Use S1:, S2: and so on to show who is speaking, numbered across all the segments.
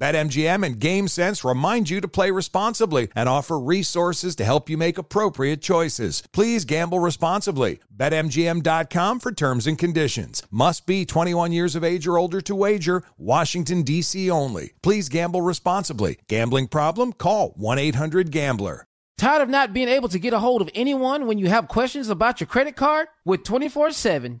S1: BetMGM and GameSense remind you to play responsibly and offer resources to help you make appropriate choices. Please gamble responsibly. BetMGM.com for terms and conditions. Must be 21 years of age or older to wager. Washington, D.C. only. Please gamble responsibly. Gambling problem? Call 1 800 Gambler.
S2: Tired of not being able to get a hold of anyone when you have questions about your credit card? With 24 7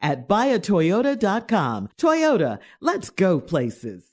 S3: at buyatoyota.com. Toyota, let's go places.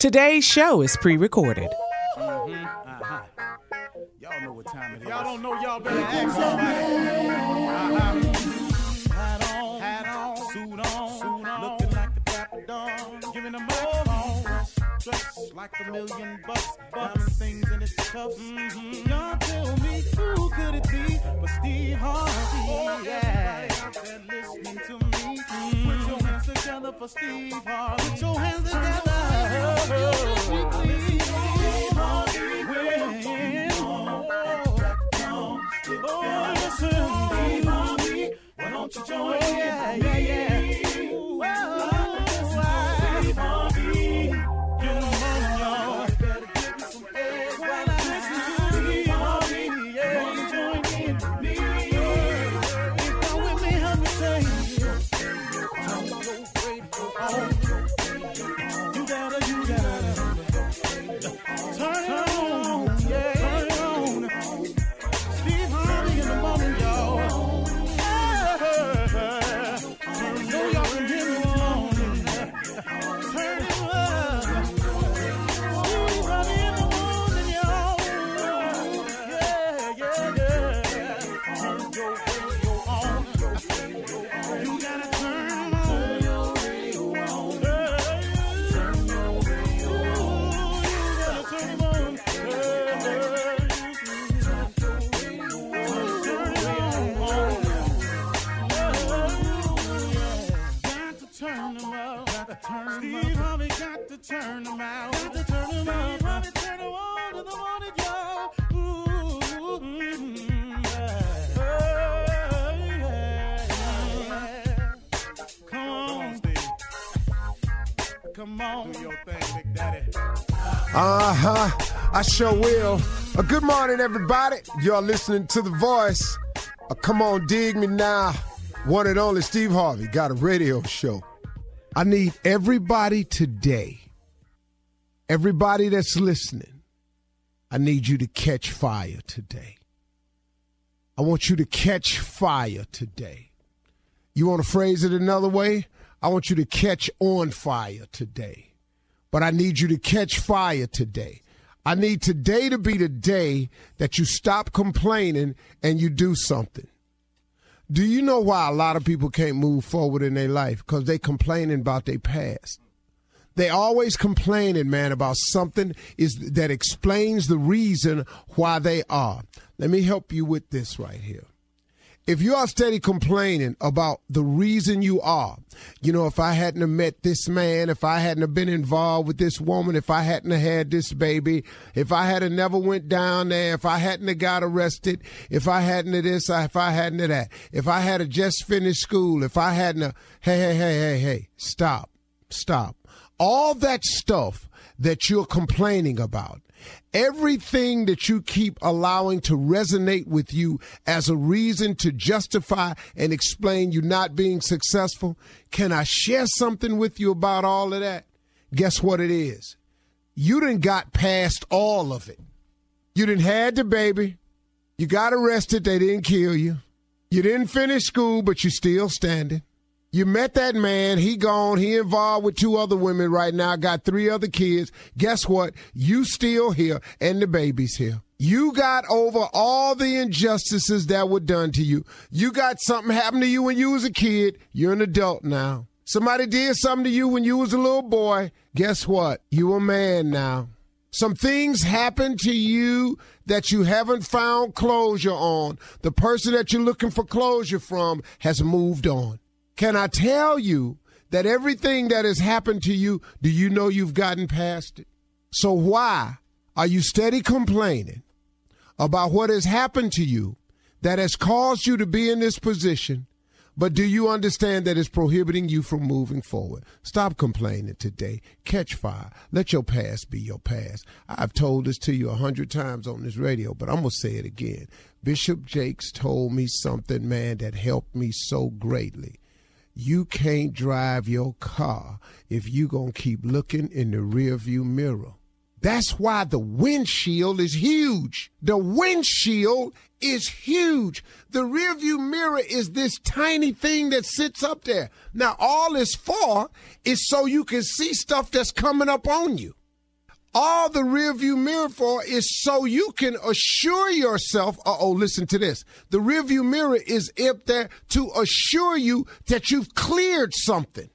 S4: Today's show is pre recorded.
S5: Y'all know what time it is. Y'all don't know, y'all better ask somebody. Uh-huh. Hat on, hat on, suit on, suit on, looking like the Dapper Dan, giving them microphone. Dressed like a million bucks, bucks, things in its cups. Mm-hmm. Y'all tell me who could it be but Steve Harvey? For Steve Harvey. Put your hands together. Why don't you join me? Yeah, yeah, yeah.
S6: Uh huh. I sure will. Uh, good morning, everybody. You're listening to The Voice. Uh, come on, dig me now. One and only Steve Harvey got a radio show. I need everybody today, everybody that's listening, I need you to catch fire today. I want you to catch fire today. You want to phrase it another way? I want you to catch on fire today but I need you to catch fire today. I need today to be the day that you stop complaining and you do something. Do you know why a lot of people can't move forward in their life? Because they complaining about their past. They always complaining, man, about something is that explains the reason why they are. Let me help you with this right here if you are steady complaining about the reason you are, you know, if I hadn't have met this man, if I hadn't have been involved with this woman, if I hadn't have had this baby, if I had never went down there, if I hadn't have got arrested, if I hadn't have this, if I hadn't have that, if I had have just finished school, if I hadn't hey, hey, hey, hey, hey, stop, stop. All that stuff that you're complaining about Everything that you keep allowing to resonate with you as a reason to justify and explain you not being successful, can I share something with you about all of that? Guess what it is? You didn't got past all of it. You didn't had the baby. You got arrested. They didn't kill you. You didn't finish school, but you still standing. You met that man. He gone. He involved with two other women right now. Got three other kids. Guess what? You still here, and the baby's here. You got over all the injustices that were done to you. You got something happen to you when you was a kid. You're an adult now. Somebody did something to you when you was a little boy. Guess what? You a man now. Some things happen to you that you haven't found closure on. The person that you're looking for closure from has moved on. Can I tell you that everything that has happened to you, do you know you've gotten past it? So why are you steady complaining about what has happened to you that has caused you to be in this position? But do you understand that it's prohibiting you from moving forward? Stop complaining today. Catch fire. Let your past be your past. I've told this to you a hundred times on this radio, but I'm going to say it again. Bishop Jakes told me something, man, that helped me so greatly you can't drive your car if you going to keep looking in the rearview mirror. That's why the windshield is huge. The windshield is huge. The rearview mirror is this tiny thing that sits up there. Now, all it's for is so you can see stuff that's coming up on you all the rearview mirror for is so you can assure yourself. Uh oh, listen to this. The rearview mirror is up there to assure you that you've cleared something.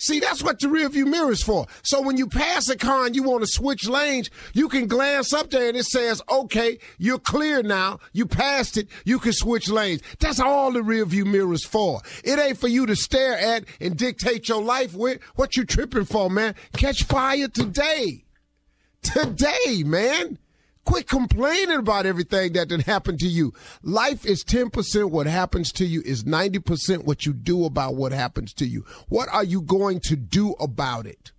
S6: See, that's what the rearview mirror is for. So when you pass a car and you want to switch lanes, you can glance up there and it says, okay, you're clear now. You passed it. You can switch lanes. That's all the rearview mirror is for. It ain't for you to stare at and dictate your life with. What you tripping for, man? Catch fire today today, man. Quit complaining about everything that did happen to you. Life is 10% what happens to you is 90% what you do about what happens to you. What are you going to do about it?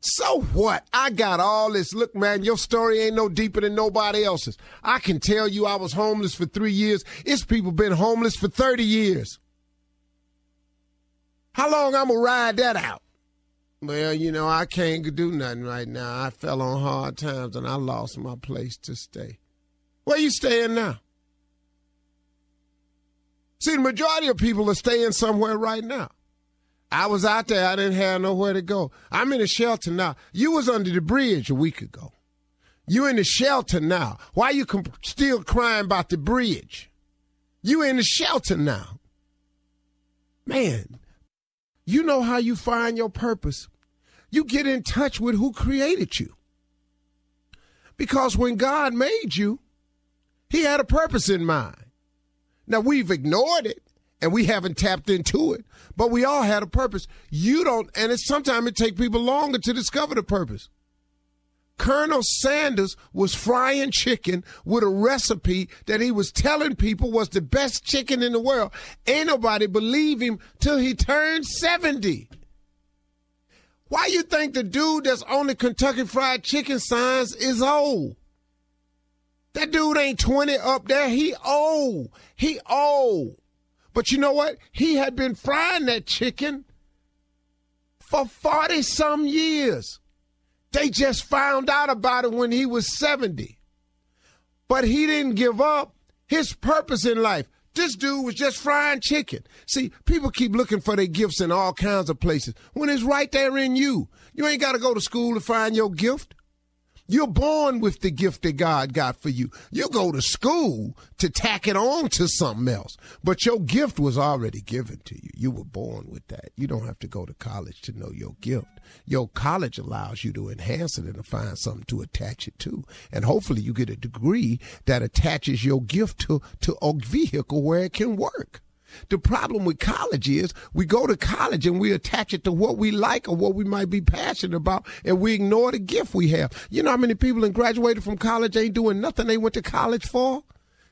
S6: So what? I got all this. Look, man, your story ain't no deeper than nobody else's. I can tell you I was homeless for three years. It's people been homeless for 30 years. How long I'm gonna ride that out? Well, you know, I can't do nothing right now. I fell on hard times and I lost my place to stay. Where you staying now? See, the majority of people are staying somewhere right now. I was out there. I didn't have nowhere to go. I'm in a shelter now. You was under the bridge a week ago. You in the shelter now. Why you comp- still crying about the bridge? You in the shelter now. Man, you know how you find your purpose. You get in touch with who created you. Because when God made you, He had a purpose in mind. Now we've ignored it and we haven't tapped into it, but we all had a purpose. You don't, and it's sometimes it takes people longer to discover the purpose. Colonel Sanders was frying chicken with a recipe that he was telling people was the best chicken in the world. Ain't nobody believe him till he turned 70. Why you think the dude that's on the Kentucky Fried Chicken signs is old? That dude ain't 20 up there. He old. He old. But you know what? He had been frying that chicken for 40 some years. They just found out about it when he was 70. But he didn't give up his purpose in life. This dude was just frying chicken. See, people keep looking for their gifts in all kinds of places when it's right there in you. You ain't got to go to school to find your gift. You're born with the gift that God got for you. You go to school to tack it on to something else. But your gift was already given to you. You were born with that. You don't have to go to college to know your gift. Your college allows you to enhance it and to find something to attach it to. And hopefully you get a degree that attaches your gift to, to a vehicle where it can work. The problem with college is we go to college and we attach it to what we like or what we might be passionate about, and we ignore the gift we have. You know how many people that graduated from college ain't doing nothing they went to college for?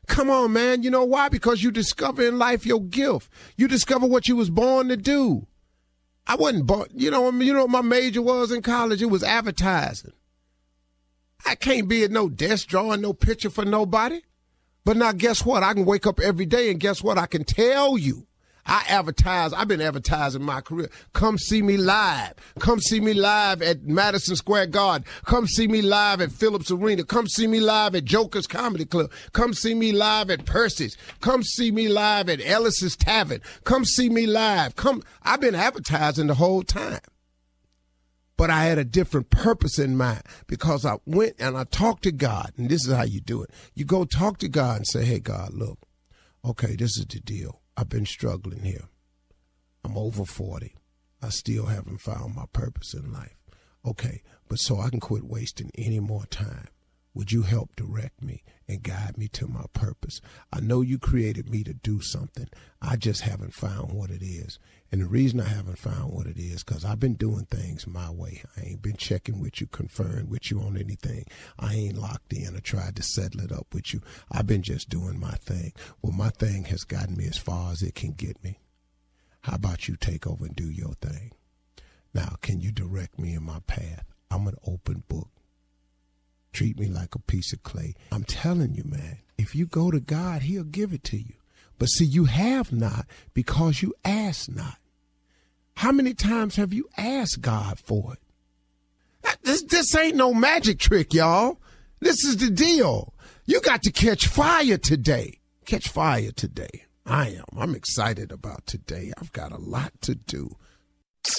S6: Come on, man. You know why? Because you discover in life your gift. You discover what you was born to do. I wasn't born. You know, you know what my major was in college? It was advertising. I can't be at no desk drawing no picture for nobody. But now, guess what? I can wake up every day and guess what? I can tell you. I advertise. I've been advertising my career. Come see me live. Come see me live at Madison Square Garden. Come see me live at Phillips Arena. Come see me live at Joker's Comedy Club. Come see me live at Percy's. Come see me live at Ellis's Tavern. Come see me live. Come. I've been advertising the whole time but I had a different purpose in mind because I went and I talked to God. And this is how you do it. You go talk to God and say, Hey, God, look, okay, this is the deal. I've been struggling here. I'm over 40. I still haven't found my purpose in life. Okay, but so I can quit wasting any more time. Would you help direct me and guide me to my purpose? I know you created me to do something. I just haven't found what it is. And the reason I haven't found what it is, because I've been doing things my way. I ain't been checking with you, conferring with you on anything. I ain't locked in or tried to settle it up with you. I've been just doing my thing. Well, my thing has gotten me as far as it can get me. How about you take over and do your thing? Now, can you direct me in my path? I'm an open book treat me like a piece of clay. I'm telling you, man, if you go to God, He'll give it to you. But see, you have not because you ask not. How many times have you asked God for it? This, this ain't no magic trick, y'all. This is the deal. You got to catch fire today. Catch fire today. I am. I'm excited about today. I've got a lot to do.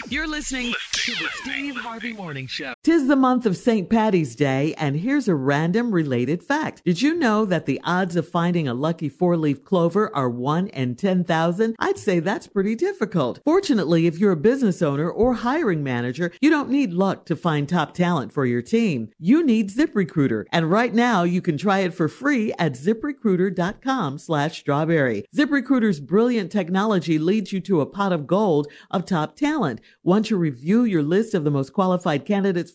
S7: You're listening to the Steve Harvey Morning Show.
S8: Tis the month of St. Patty's Day, and here's a random related fact. Did you know that the odds of finding a lucky four leaf clover are 1 in 10,000? I'd say that's pretty difficult. Fortunately, if you're a business owner or hiring manager, you don't need luck to find top talent for your team. You need ZipRecruiter, and right now you can try it for free at ziprecruiter.com slash strawberry. ZipRecruiter's brilliant technology leads you to a pot of gold of top talent. Once you review your list of the most qualified candidates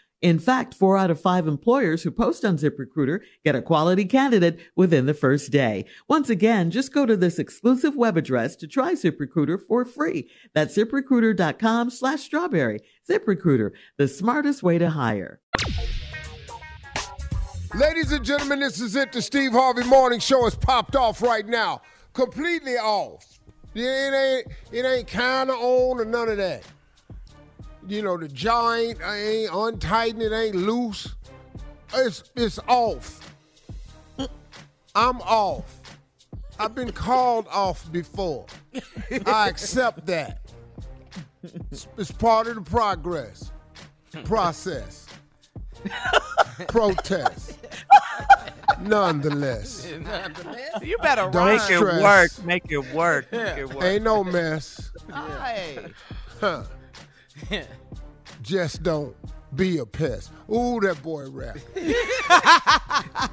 S8: In fact, four out of five employers who post on ZipRecruiter get a quality candidate within the first day. Once again, just go to this exclusive web address to try ZipRecruiter for free. That's ziprecruiter.com slash strawberry. ZipRecruiter, the smartest way to hire.
S6: Ladies and gentlemen, this is it. The Steve Harvey Morning Show is popped off right now. Completely off. It ain't, it ain't kind of on or none of that. You know, the jaw ain't, ain't untightened, it ain't loose. It's, it's off. I'm off. I've been called off before. I accept that. It's, it's part of the progress, process, protest. Nonetheless,
S9: You better
S6: Don't
S9: rhyme.
S2: Make it work. Make it work. Make it work.
S6: ain't no mess.
S9: Hey.
S6: Huh. Just don't be a pest. Ooh, that boy rap.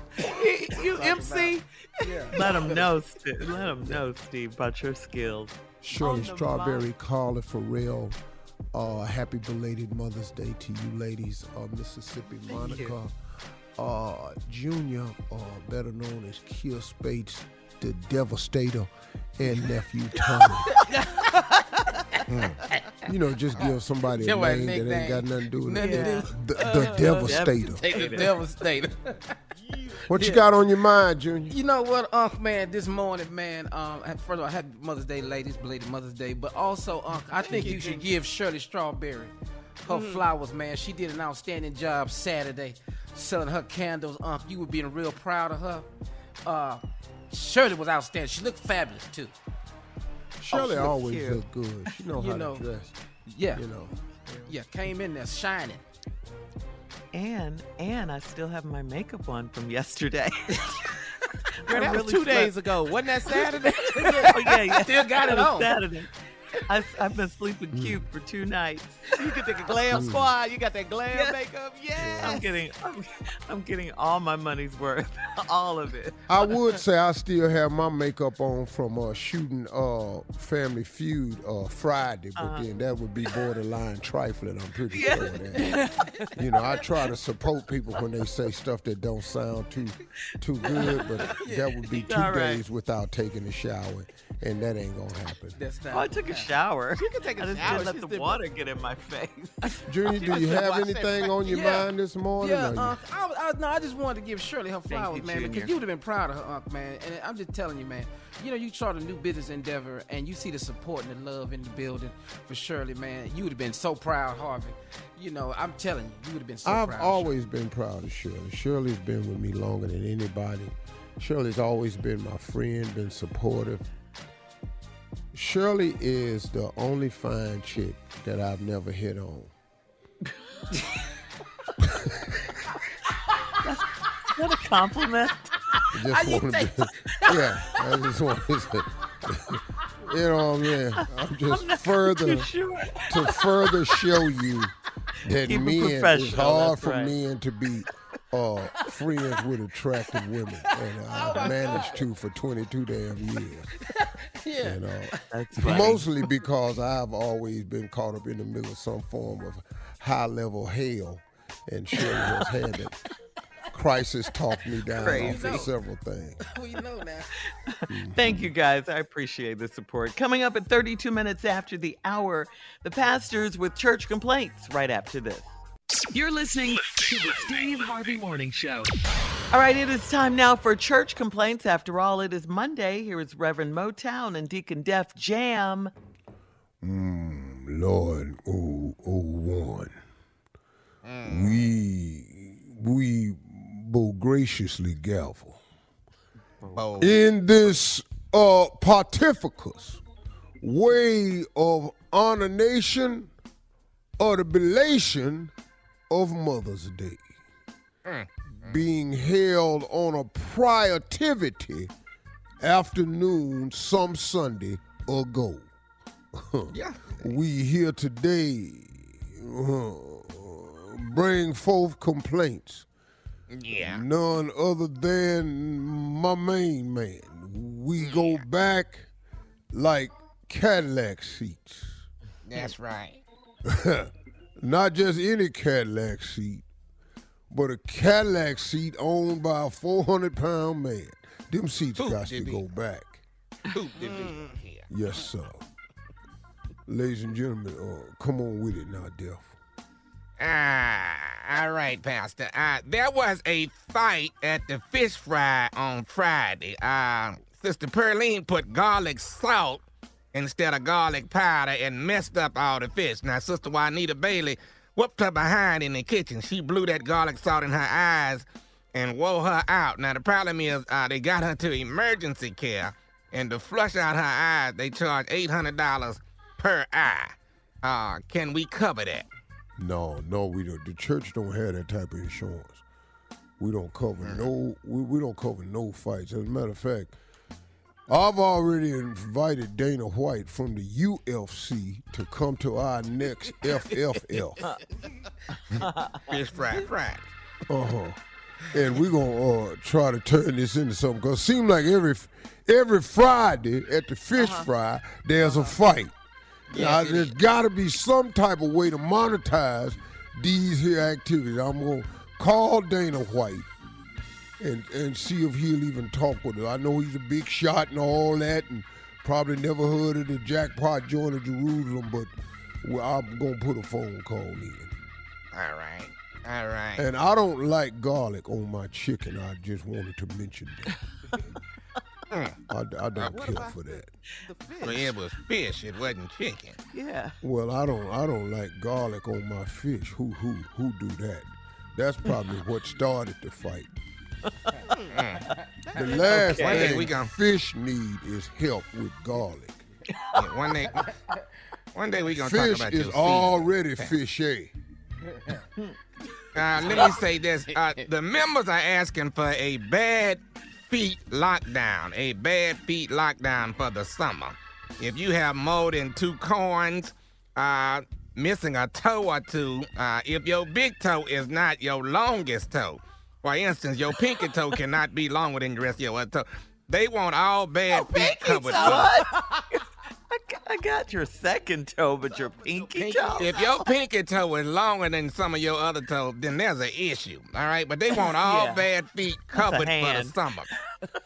S9: you MC?
S2: Let him know, Steve. Let them know, Steve, about your skills.
S6: Shirley
S3: On the
S6: Strawberry, Carla Ferrell. Uh, happy belated Mother's Day to you ladies. Uh, Mississippi Monica uh, Junior, uh, better known as Kier Spates, the Devastator, and nephew Tommy. Mm. You know, just give somebody a
S2: a
S6: name that ain't
S2: nickname.
S6: got nothing to do with
S2: Nothing
S6: it.
S2: to do.
S6: The, the Devastator.
S2: Take the devastator.
S6: What you got on your mind, Junior?
S2: You know what, Unc, man, this morning, man, um, first of all, happy Mother's Day, ladies, belated Mother's Day, but also, Unc, I think you should give Shirley Strawberry her flowers, man. She did an outstanding job Saturday selling her candles, Unc. You would be real proud of her. Uh, Shirley was outstanding. She looked fabulous, too.
S6: Shirley oh,
S3: she looks
S6: always
S3: cute.
S6: look good. She know
S2: You
S6: how
S2: know.
S6: to dress.
S2: Yeah,
S6: You know.
S2: yeah, came in there shining.
S3: And and I still have my makeup on from yesterday.
S4: Girl, that
S3: I
S4: was two
S3: slept.
S4: days ago. Wasn't that Saturday?
S3: oh yeah, yeah.
S2: Still got it on.
S3: Saturday. I, I've been sleeping cute for two nights.
S4: you get the glam squad. You got that glam
S3: Yeah.
S4: makeup. Yes.
S3: I'm getting, I'm, I'm getting all my money's worth, all of it.
S6: I would say I still have my makeup on from uh, shooting uh, Family Feud uh, Friday, but then that would be borderline trifling. I'm pretty sure that. you know, I try to support people when they say stuff that don't sound too too good, but that would be two
S3: All right.
S6: days without taking a shower, and that ain't gonna happen.
S2: That's not.
S3: Oh, I took a shower.
S4: You can take a
S3: I just
S4: shower.
S3: didn't let
S4: She's
S3: the
S4: different.
S3: water get in my face.
S6: Junior, do you have anything on your
S2: Yeah.
S6: mind this morning?
S2: Yeah,
S6: or you-
S2: Unc. I, I, no, I just wanted to give Shirley her flowers,
S3: you,
S2: man,
S3: Junior.
S2: because you would have been proud of her, Unc, man. And I'm just telling you, man. You know, you start a new business endeavor, and you see the support and the love in the building for Shirley, man. You would have been so proud, Harvey. You know, I'm telling you, you would have been so
S6: I've
S2: proud.
S6: always been proud of Shirley. Shirley's been with me longer than anybody. Shirley's always been my friend, been supportive. Shirley is the only fine chick that I've never hit on.
S3: Is that a compliment?
S6: I just want to be, yeah, I just want to say, you know what I mean? I'm just further
S3: sure.
S6: to further show you that
S3: Keep it
S6: men it's
S3: professional,
S6: hard
S3: that's
S6: for
S3: right.
S6: men to be uh, friends with attractive women, and I've managed to for 22 damn years.
S2: Yeah.
S6: You know,
S3: That's
S6: mostly because I've always been caught up in the middle of some form of high level hell, and Shirley has had that crisis talked me down off of several things.
S2: we know now.
S3: Thank you guys. I appreciate the support. Coming up at 32 minutes after the hour, the pastors with church complaints right after this.
S7: You're listening to the Steve Harvey Morning Show.
S3: All right, it is time now for church complaints. After all, it is Monday. Here is Reverend Motown and Deacon Def Jam.
S6: Lord, oh, oh, one. We, we both graciously gavel
S4: Bold.
S6: in this uh, pontificus way of honoration or the belation of Mother's Day being held on a priority afternoon some Sunday ago.
S4: Yeah.
S6: We here today uh, bring forth complaints.
S4: Yeah.
S6: None other than my main man. We go back like Cadillac seats.
S4: That's right.
S6: Not just any Cadillac seat, but a Cadillac seat owned by a 400 pound man. Them seats
S4: Who
S6: got to
S4: did he?
S6: go back.
S4: Who did we?
S6: Yes, sir. Ladies and gentlemen, uh, come on with it now, Def.
S4: Ah, all right, Pastor. Uh, there was a fight at the fish fry on Friday. Uh, Sister Pearline put garlic salt instead of garlic powder and messed up all the fish. Now, Sister Juanita Bailey whooped her behind in the kitchen. She blew that garlic salt in her eyes and wore her out. Now, the problem is uh, they got her to emergency care, and to flush out her eyes, they charge $800 per eye. Uh, can we cover that?
S6: No, no, we don't. The church don't have that type of insurance. We don't cover no. We, we don't cover no fights. As a matter of fact, I've already invited Dana White from the UFC to come to our next FFL.
S4: Fish fry Friday.
S6: Uh huh. and we're gonna uh, try to turn this into something. Cause it seems like every every Friday at the fish fry there's a fight. now
S4: Yes, it
S6: there's got to be some type of way to monetize these here activities. I'm gonna call Dana White and and see if he'll even talk with us. I know he's a big shot and all that, and probably never heard of the jackpot joint of Jerusalem, but well, I'm gonna put a phone call in.
S4: All right. All right.
S6: And I don't like garlic on my chicken. I just wanted to mention that. I, I don't care for that.
S4: Well, it was fish. It wasn't chicken.
S8: Yeah.
S6: Well, I don't I don't like garlic on my fish. Who who who do that? That's probably what started the fight. The last
S4: One day
S6: thing
S4: we gon-
S6: fish need is help with garlic.
S4: Yeah, one day, one day we gonna talk
S6: Fish
S4: about
S6: is
S4: your
S6: already fishy.
S4: Uh, let me say this: uh, the members are asking for a bad feet lockdown, a bad feet lockdown for the summer. If you have more than two corns, uh, missing a toe or two, uh, if your big toe is not your longest toe, for instance, your pinky toe cannot be longer than the rest of your other toe. They want all bad feet covered.
S8: What? I, got, I got your second toe, but your pinky toe.
S4: If your pinky toe is longer than some of your other toes, then there's an issue. All right, but they want all
S8: Yeah.
S4: bad feet covered for the summer.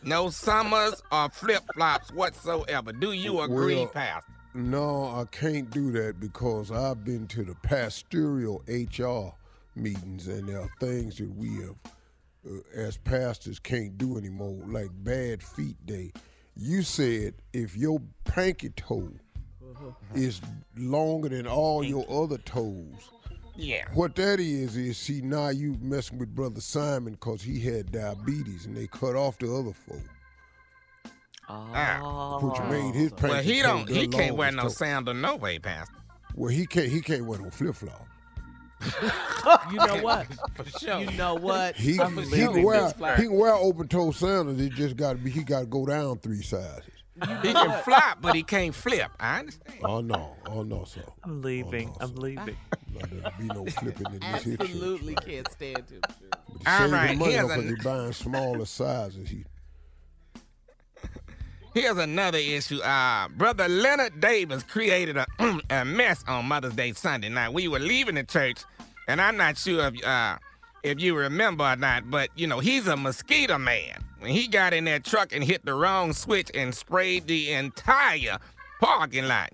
S4: No summers or flip flops whatsoever. Do you agree,
S6: Well,
S4: Pastor?
S6: No, I can't do that because I've been to the pastoral HR meetings, and there are things that we have, uh, as pastors, can't do anymore, like bad feet day. You said if your pinky toe is longer than all your other toes,
S4: Yeah.
S6: what that is is see now you messing with brother Simon because he had diabetes and they cut off the other foot,
S4: Ah.
S6: which made his
S4: Well, he don't. He can't wear no
S6: toe.
S4: sandal no way, Pastor.
S6: Well, he can't. He can't wear no flip flop.
S9: You know what?
S4: For sure.
S9: You know what?
S6: He, he can wear he can wear open toe sandals. It just got to be. He got to go down three sizes.
S4: He can flop, but he can't flip. I understand.
S6: Oh no! Oh no, sir.
S8: I'm leaving. I'm leaving.
S6: Not there'll be no flipping in this here church.
S9: Absolutely can't stand him.
S6: But
S4: All
S6: saving
S4: right,
S6: money
S4: here's
S6: because
S4: a-
S6: he buying smaller sizes. He
S4: Here's another issue. Uh, Brother Leonard Davis created a, a mess on Mother's Day Sunday. night. we were leaving the church, and I'm not sure if, uh, if you remember or not, but, you know, he's a mosquito man. When he got in that truck and hit the wrong switch and sprayed the entire parking lot,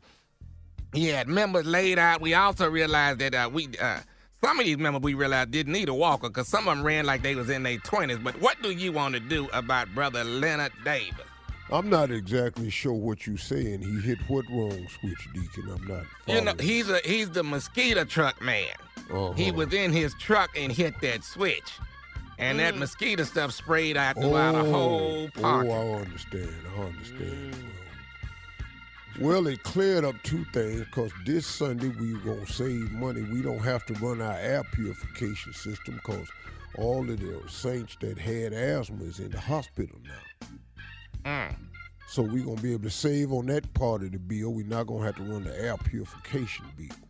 S4: he had members laid out. We also realized that uh, we... Uh, some of these members we realized didn't need a walker because some of them ran like they was in their 20s. But what do you want to do about Brother Leonard Davis?
S6: I'm not exactly sure what you're saying. He hit what wrong switch, Deacon? I'm not.
S4: You know, he's a he's the mosquito truck man.
S6: Uh-huh.
S4: He was in his truck and hit that switch. And that mosquito stuff sprayed out throughout a whole park.
S6: Oh, I understand. I understand. Well, it cleared up two things because this Sunday we going to save money. We don't have to run our air purification system because all of the saints that had asthma is in the hospital now. So we're going to be able to save on that part of the bill. We're not going to have to run the air purification bill.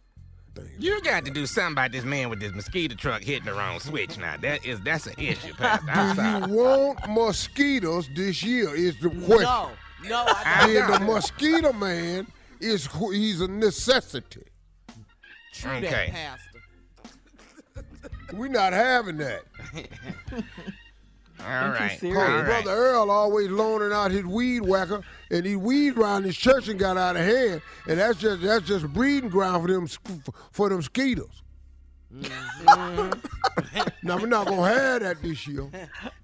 S6: Thing.
S4: You got to do something about this man with this mosquito truck hitting the wrong switch now. That is that's an issue, Pastor. I'm
S6: Do
S4: sorry.
S6: you want mosquitoes this year is the question.
S9: No, no, I don't.
S6: Then the mosquito man is who- he's a necessity.
S9: True
S4: Okay.
S9: that, Pastor.
S6: We're not having that.
S4: All right.
S8: serious?
S4: All
S6: Cause
S4: right.
S6: Brother Earl always loaning out his weed whacker, and he weed around his church and got out of hand, and that's just that's just breeding ground for them for them mosquitoes. now we're not gonna have that this year,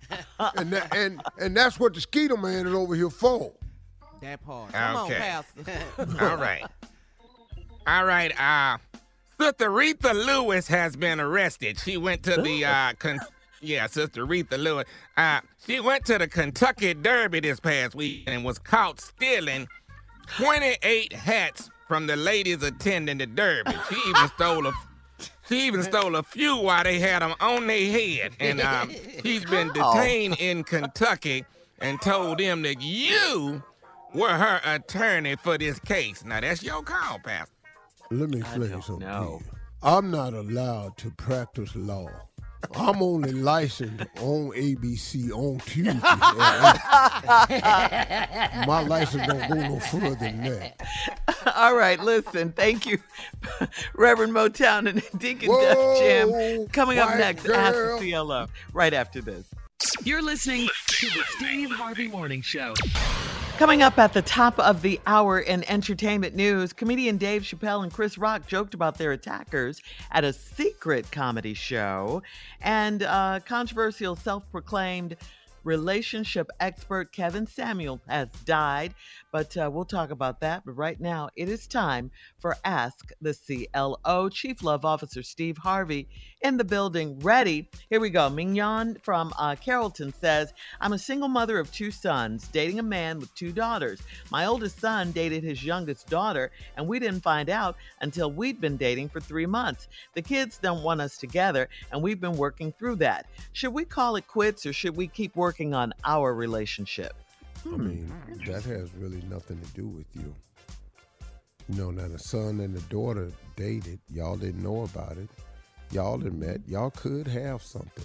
S6: and that, and and that's what the skeeter man is over here for.
S9: That part. Come
S4: Okay.
S9: on, Pastor.
S4: All right. All right. Uh, Sister Retha Lewis has been arrested. She went to the uh, con- yeah, Sister Retha Lewis. Uh, she went to the Kentucky Derby this past week and was caught stealing 28 hats from the ladies attending the Derby. She even stole a she even stole a few while they had them on their head. And um, she's been detained in Kentucky and told them that you were her attorney for this case. Now that's your call, Pastor.
S6: Let me explain something to
S8: know.
S6: you. I'm not allowed to practice law I'm only licensed on ABC on Tuesday. My license don't go no further than that.
S8: All right, listen. Thank you, Reverend Motown and Deacon
S6: Whoa,
S8: Def Jam. Coming up next, Ask
S6: girl.
S8: the CLO. Right after this.
S7: You're listening to the Steve Harvey Morning Show.
S8: Coming up at the top of the hour in entertainment news, comedian Dave Chappelle and Chris Rock joked about their attackers at a secret comedy show, and uh, controversial self proclaimed relationship expert Kevin Samuels has died. But uh, we'll talk about that. But right now, it is time for Ask the CLO. Chief Love Officer Steve Harvey in the building, ready. Here we go. Mignon from uh, Carrollton says, I'm a single mother of two sons, dating a man with two daughters. My oldest son dated his youngest daughter, and we didn't find out until we'd been dating for three months. The kids don't want us together, and we've been working through that. Should we call it quits, or should we keep working on our relationship?
S6: I mean, that has really nothing to do with you. You know, now the son and the daughter dated. Y'all didn't know about it. Y'all had met. Y'all could have something.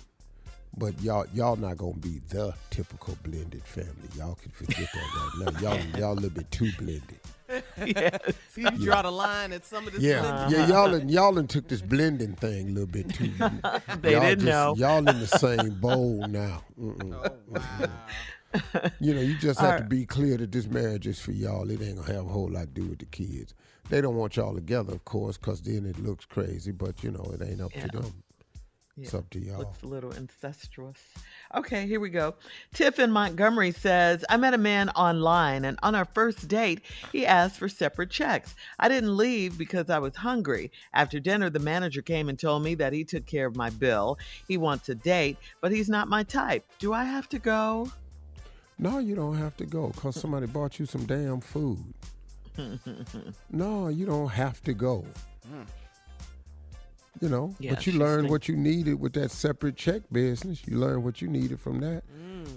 S6: But y'all y'all not gonna be the typical blended family. Y'all can forget that right now. Y'all y'all a little bit too blended.
S9: See, you draw the line at some of this.
S6: Yeah,
S9: blending.
S6: yeah, y'all and y'all and took this blending thing a little bit too.
S8: They
S6: y'all
S8: didn't know.
S6: Y'all in the same bowl now. Mm-mm, oh, mm-mm. You know, you just have to be clear that this marriage is for y'all. It ain't gonna have a whole lot to do with the kids. They don't want y'all together, of course, because then it looks crazy. But you know, it ain't up
S8: Yeah.
S6: to them. It's up to y'all.
S8: Looks a little incestuous. Okay, here we go. Tiff in Montgomery says, I met a man online, and on our first date, he asked for separate checks. I didn't leave because I was hungry. After dinner, the manager came and told me that he took care of my bill. He wants a date, but he's not my type. Do I have to go?
S6: No, you don't have to go because somebody bought you some damn food. No, you don't have to go. You know,
S8: Yeah,
S6: but you
S8: she's
S6: learned what you needed with that separate check business. You learned what you needed from that.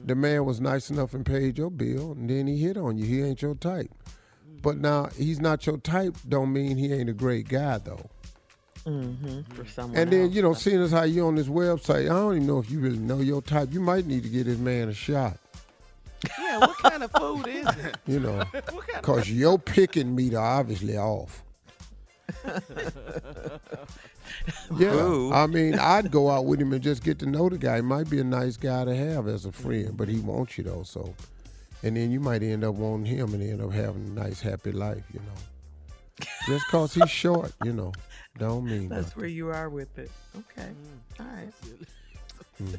S6: The man was nice enough and paid your bill, and then he hit on you. He ain't your type. But now he's not your type. Don't mean he ain't a great guy though.
S8: Mm-hmm. For someone
S6: And then
S8: else.
S6: you know, seeing as how you on this website, I don't even know if you really know your type. You might need to get this man a shot.
S9: Yeah, what kind of food is it?
S6: You know,
S9: What kind of-
S6: because your picking meter obviously off. Yeah,
S8: Ooh.
S6: I mean, I'd go out with him and just get to know the guy. He might be a nice guy to have as a friend, but he wants you though. So, and then you might end up wanting him and end up having a nice, happy life. You know, just cause he's short, you know, don't mean
S8: That's
S6: nothing.
S8: where you are with it. Okay. All right.
S6: Mm.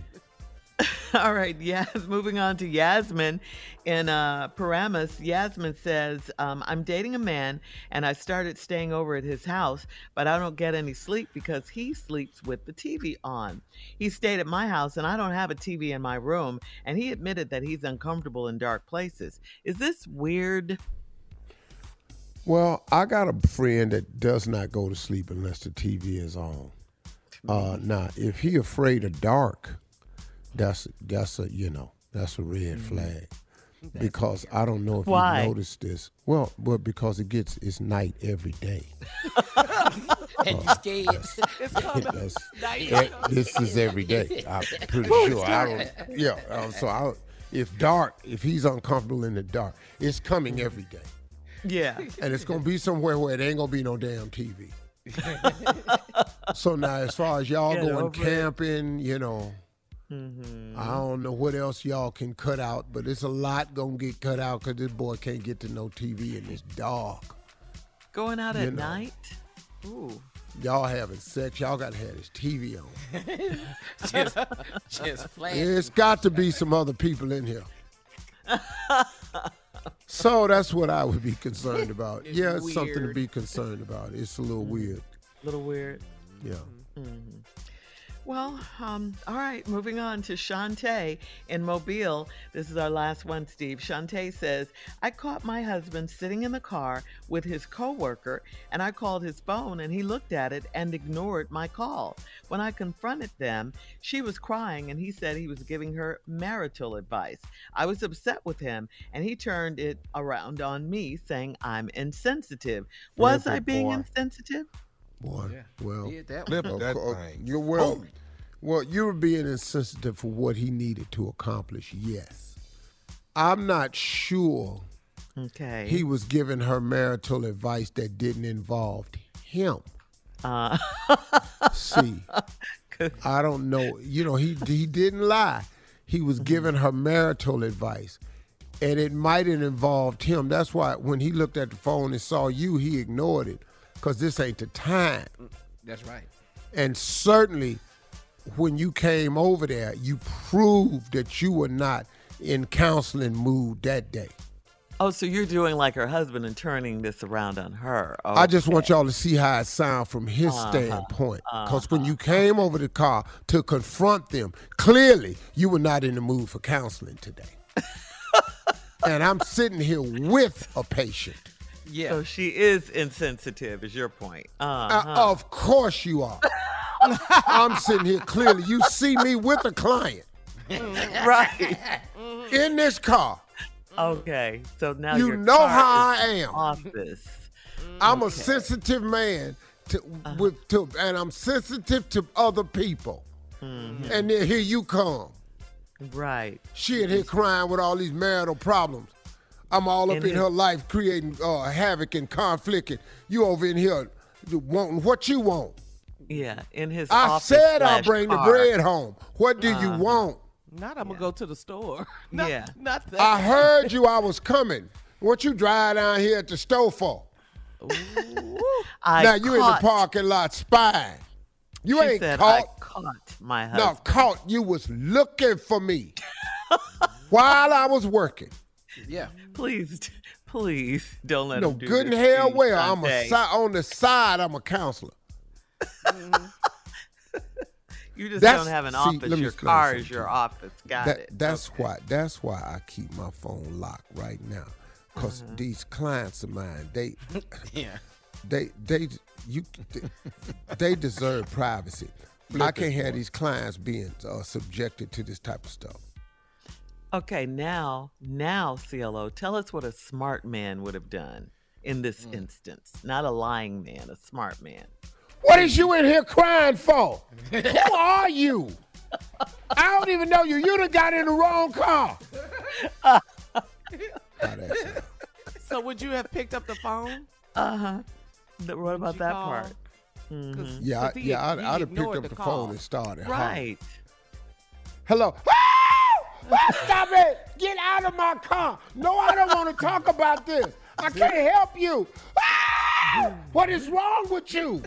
S8: All right, Yas. Moving on to Yasmin in uh, Paramus. Yasmin says, um, "I'm dating a man, and I started staying over at his house, but I don't get any sleep because he sleeps with the TV on. He stayed at my house, and I don't have a TV in my room, and he admitted that he's uncomfortable in dark places. Is this weird?
S6: Well, I got a friend that does not go to sleep unless the TV is on. Uh, now, if he afraid of dark, that's that's a you know that's a red flag. Because I don't know if
S8: Why?
S6: you noticed this. Well, but because it gets it's night every day.
S2: and you scared.
S6: That's- eh, this is every day. I'm pretty sure. I don't. Yeah. Uh, so I, if dark, if he's uncomfortable in the dark, it's coming every day,
S8: Yeah.
S6: and it's gonna be somewhere where it ain't gonna be no damn TV. so now, as far as y'all
S8: Get
S6: going
S8: over it.
S6: camping, you know,
S8: Mm-hmm.
S6: I don't know what else y'all can cut out, but it's a lot gonna get cut out because this boy can't get to no TV and it's dark.
S8: Going out
S6: You
S8: at
S6: know.
S8: night? Ooh.
S6: Y'all having sex, y'all gotta have this TV on.
S2: just, just flash.
S6: It's got to be some other people in here. so that's what I would be concerned about.
S8: It's
S6: yeah, it's something to be concerned about. It's a little weird.
S8: A little weird.
S6: Yeah.
S8: Mhm. Well, um, all right, moving on to Shantae in Mobile. This is our last one, Steve. Shantae says, I caught my husband sitting in the car with his coworker, and I called his phone, and he looked at it and ignored my call. When I confronted them, she was crying, and he said he was giving her marital advice. I was upset with him, and he turned it around on me, saying I'm insensitive. Was I being
S6: boy.
S8: insensitive?
S6: Boy, well,
S2: Did that
S6: of
S2: one.
S10: that
S6: cour-
S10: thing.
S6: you're well. Well, you were being insensitive for what he needed to accomplish, yes. I'm not sure
S8: Okay.
S6: he was giving her marital advice that didn't involve him.
S8: Uh,
S6: See, I don't know. You know, he he didn't lie. He was giving her marital advice, and it might have involved him. That's why when he looked at the phone and saw you, he ignored it because this ain't the time.
S2: That's right.
S6: And certainly, when you came over there, you proved that you were not in counseling mood that day.
S8: oh, so you're doing like her husband and turning this around on her.
S6: I just want y'all to see how it sounds from his
S8: Uh-huh.
S6: standpoint. Because when you came over the car to confront them, clearly you were not in the mood for counseling today. and I'm sitting here with a patient.
S2: Yeah.
S8: So she is insensitive, is your point.
S6: Uh,
S8: Uh-huh.
S6: of course you are. I'm sitting here clearly. You see me with a client
S8: right.
S6: in this car.
S8: Okay. So now
S6: You know how I am.
S8: Office.
S6: I'm a sensitive man to, with to, and I'm sensitive to other people. And then here you come.
S8: Right.
S6: She in here crying with all these marital problems. I'm all up
S8: In
S6: in, her life creating uh, havoc and conflict, and you over in here wanting what you want.
S8: Yeah. In his
S6: I said I'll
S8: slash
S6: bring the bread home. What do you
S8: Uh-huh.
S6: want?
S9: Not I'm gonna go to the store. Not,
S8: Yeah.
S9: Not that.
S6: I heard you. I was coming. What you drive down here at the store for? Now you in the parking lot spying. You
S8: she
S6: ain't
S8: said,
S6: caught.
S8: I caught my
S6: No, caught. You was looking for me while I was working.
S2: Yeah.
S8: Please, please don't let
S6: No,
S8: him do
S6: good and hell
S8: to you,
S6: well. I'm a si- on the side. I'm a counselor.
S8: You just
S6: That's-
S8: don't have an
S6: see,
S8: office.
S6: let
S8: Your car is your office. Got
S6: That-
S8: it.
S6: That's why. That's why I keep my phone locked right now, because
S8: Uh-huh.
S6: these clients of mine, they,
S2: Yeah.
S6: they, they, you, they, they deserve privacy. I can't have these clients being uh, subjected to this type of stuff.
S8: Okay, now, now, CLO, tell us what a smart man would have done in this
S6: Mm.
S8: instance. Not a lying man, a smart man.
S6: What is you in here crying for? Who are you? I don't even know you. You done got in the wrong car. How?
S9: So would you have picked up the phone?
S8: Uh huh. What about that
S9: call?
S8: part? Mhm.
S6: Yeah, I,
S9: 'Cause he-
S6: yeah, I'd, I'd have picked up
S9: the
S6: the, phone and started. hollering.
S8: Right.
S6: Hello. Stop it! Get out of my car! No, I don't want to talk about this. I can't help you. Ah! What is wrong with you?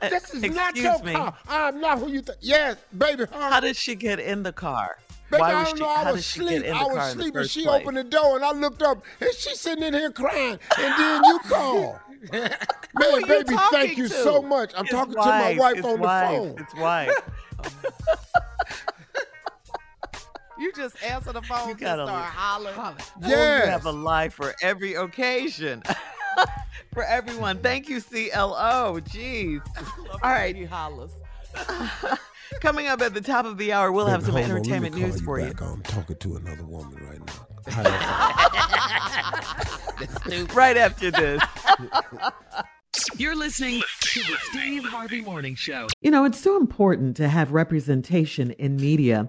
S6: This is not your
S8: me.
S6: car. I'm not who you think. Yes, baby. huh?
S8: How did she get in the car?
S6: Baby,
S8: Why
S6: I
S8: was
S6: don't
S8: she,
S6: know. I
S8: how
S6: was
S8: did she get
S6: asleep.
S8: in the
S6: I was sleeping. She
S8: place?
S6: opened the door and I looked up and she's sitting in here crying. And then you called. Man,
S9: you
S6: baby, thank you
S9: to?
S6: so much. I'm
S8: His
S6: talking to my
S8: wife,
S6: wife on
S8: wife,
S6: the phone.
S8: His wife.
S9: You just answer the phone
S8: You
S9: and
S8: gotta
S9: start hollering.
S8: Oh,
S6: Yes.
S8: you have a life for every occasion. for everyone. Thank you, CLO. Jeez. All right.
S9: He hollers.
S8: Coming up at the top of the hour, we'll have some
S6: hold on, let me
S8: entertainment
S6: call
S8: news for you.
S6: I'm talking to another woman right now. How that
S8: right after this.
S7: You're listening to the Steve Harvey Morning Show.
S3: You know, it's so important to have representation in media.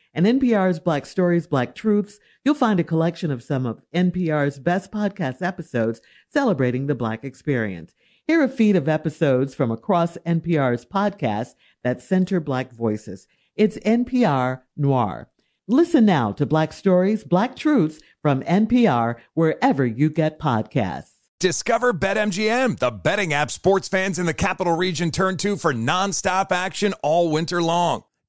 S3: In NPR's Black Stories, Black Truths, you'll find a collection of some of NPR's best podcast episodes celebrating the Black experience. Hear a feed of episodes from across NPR's podcasts that center Black voices. It's NPR Noir. Listen now to Black Stories, Black Truths from NPR wherever you get podcasts.
S1: Discover BetMGM, the betting app sports fans in the capital region turn to for nonstop action all winter long.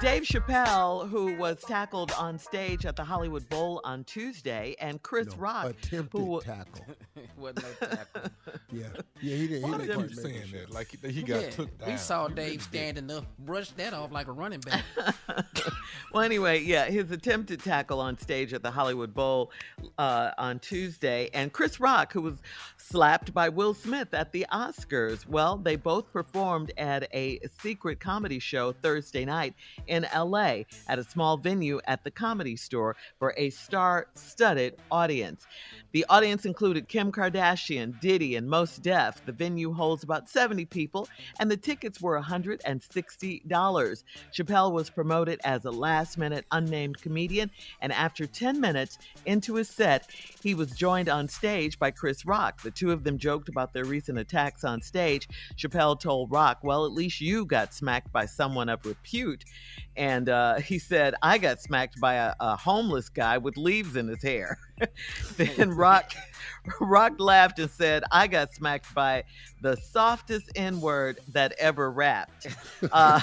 S8: Dave Chappelle, who was tackled on stage at the Hollywood Bowl on Tuesday, and Chris Rock,
S6: attempted
S8: who
S6: tackle.
S2: Wasn't no tackle.
S6: Yeah, yeah, he didn't.
S10: Why
S6: he
S10: they
S6: didn't
S10: keep saying that? Like he, he got
S2: Yeah,
S10: took down.
S2: we saw
S10: He
S2: Dave
S10: really did.
S2: standing up, brush that off like a running back.
S8: well, anyway, yeah, his attempted tackle on stage at the Hollywood Bowl uh, on Tuesday, and Chris Rock, who was slapped by Will Smith at the Oscars. Well, they both performed at a secret comedy show Thursday night in LA at a small venue at the Comedy Store for a star studded audience. The audience included Kim Kardashian, Diddy, and Mos Def. The venue holds about 70 people, and the tickets were $160. Chappelle was promoted as a last minute unnamed comedian, and after 10 minutes into his set, he was joined on stage by Chris Rock. The two of them joked about their recent attacks on stage. Chappelle told Rock, Well, at least you got smacked by someone of repute. And uh, he said, I got smacked by a, a homeless guy with leaves in his hair. then Rock, Rock laughed and said, I got smacked by the softest N word that ever rapped. Uh,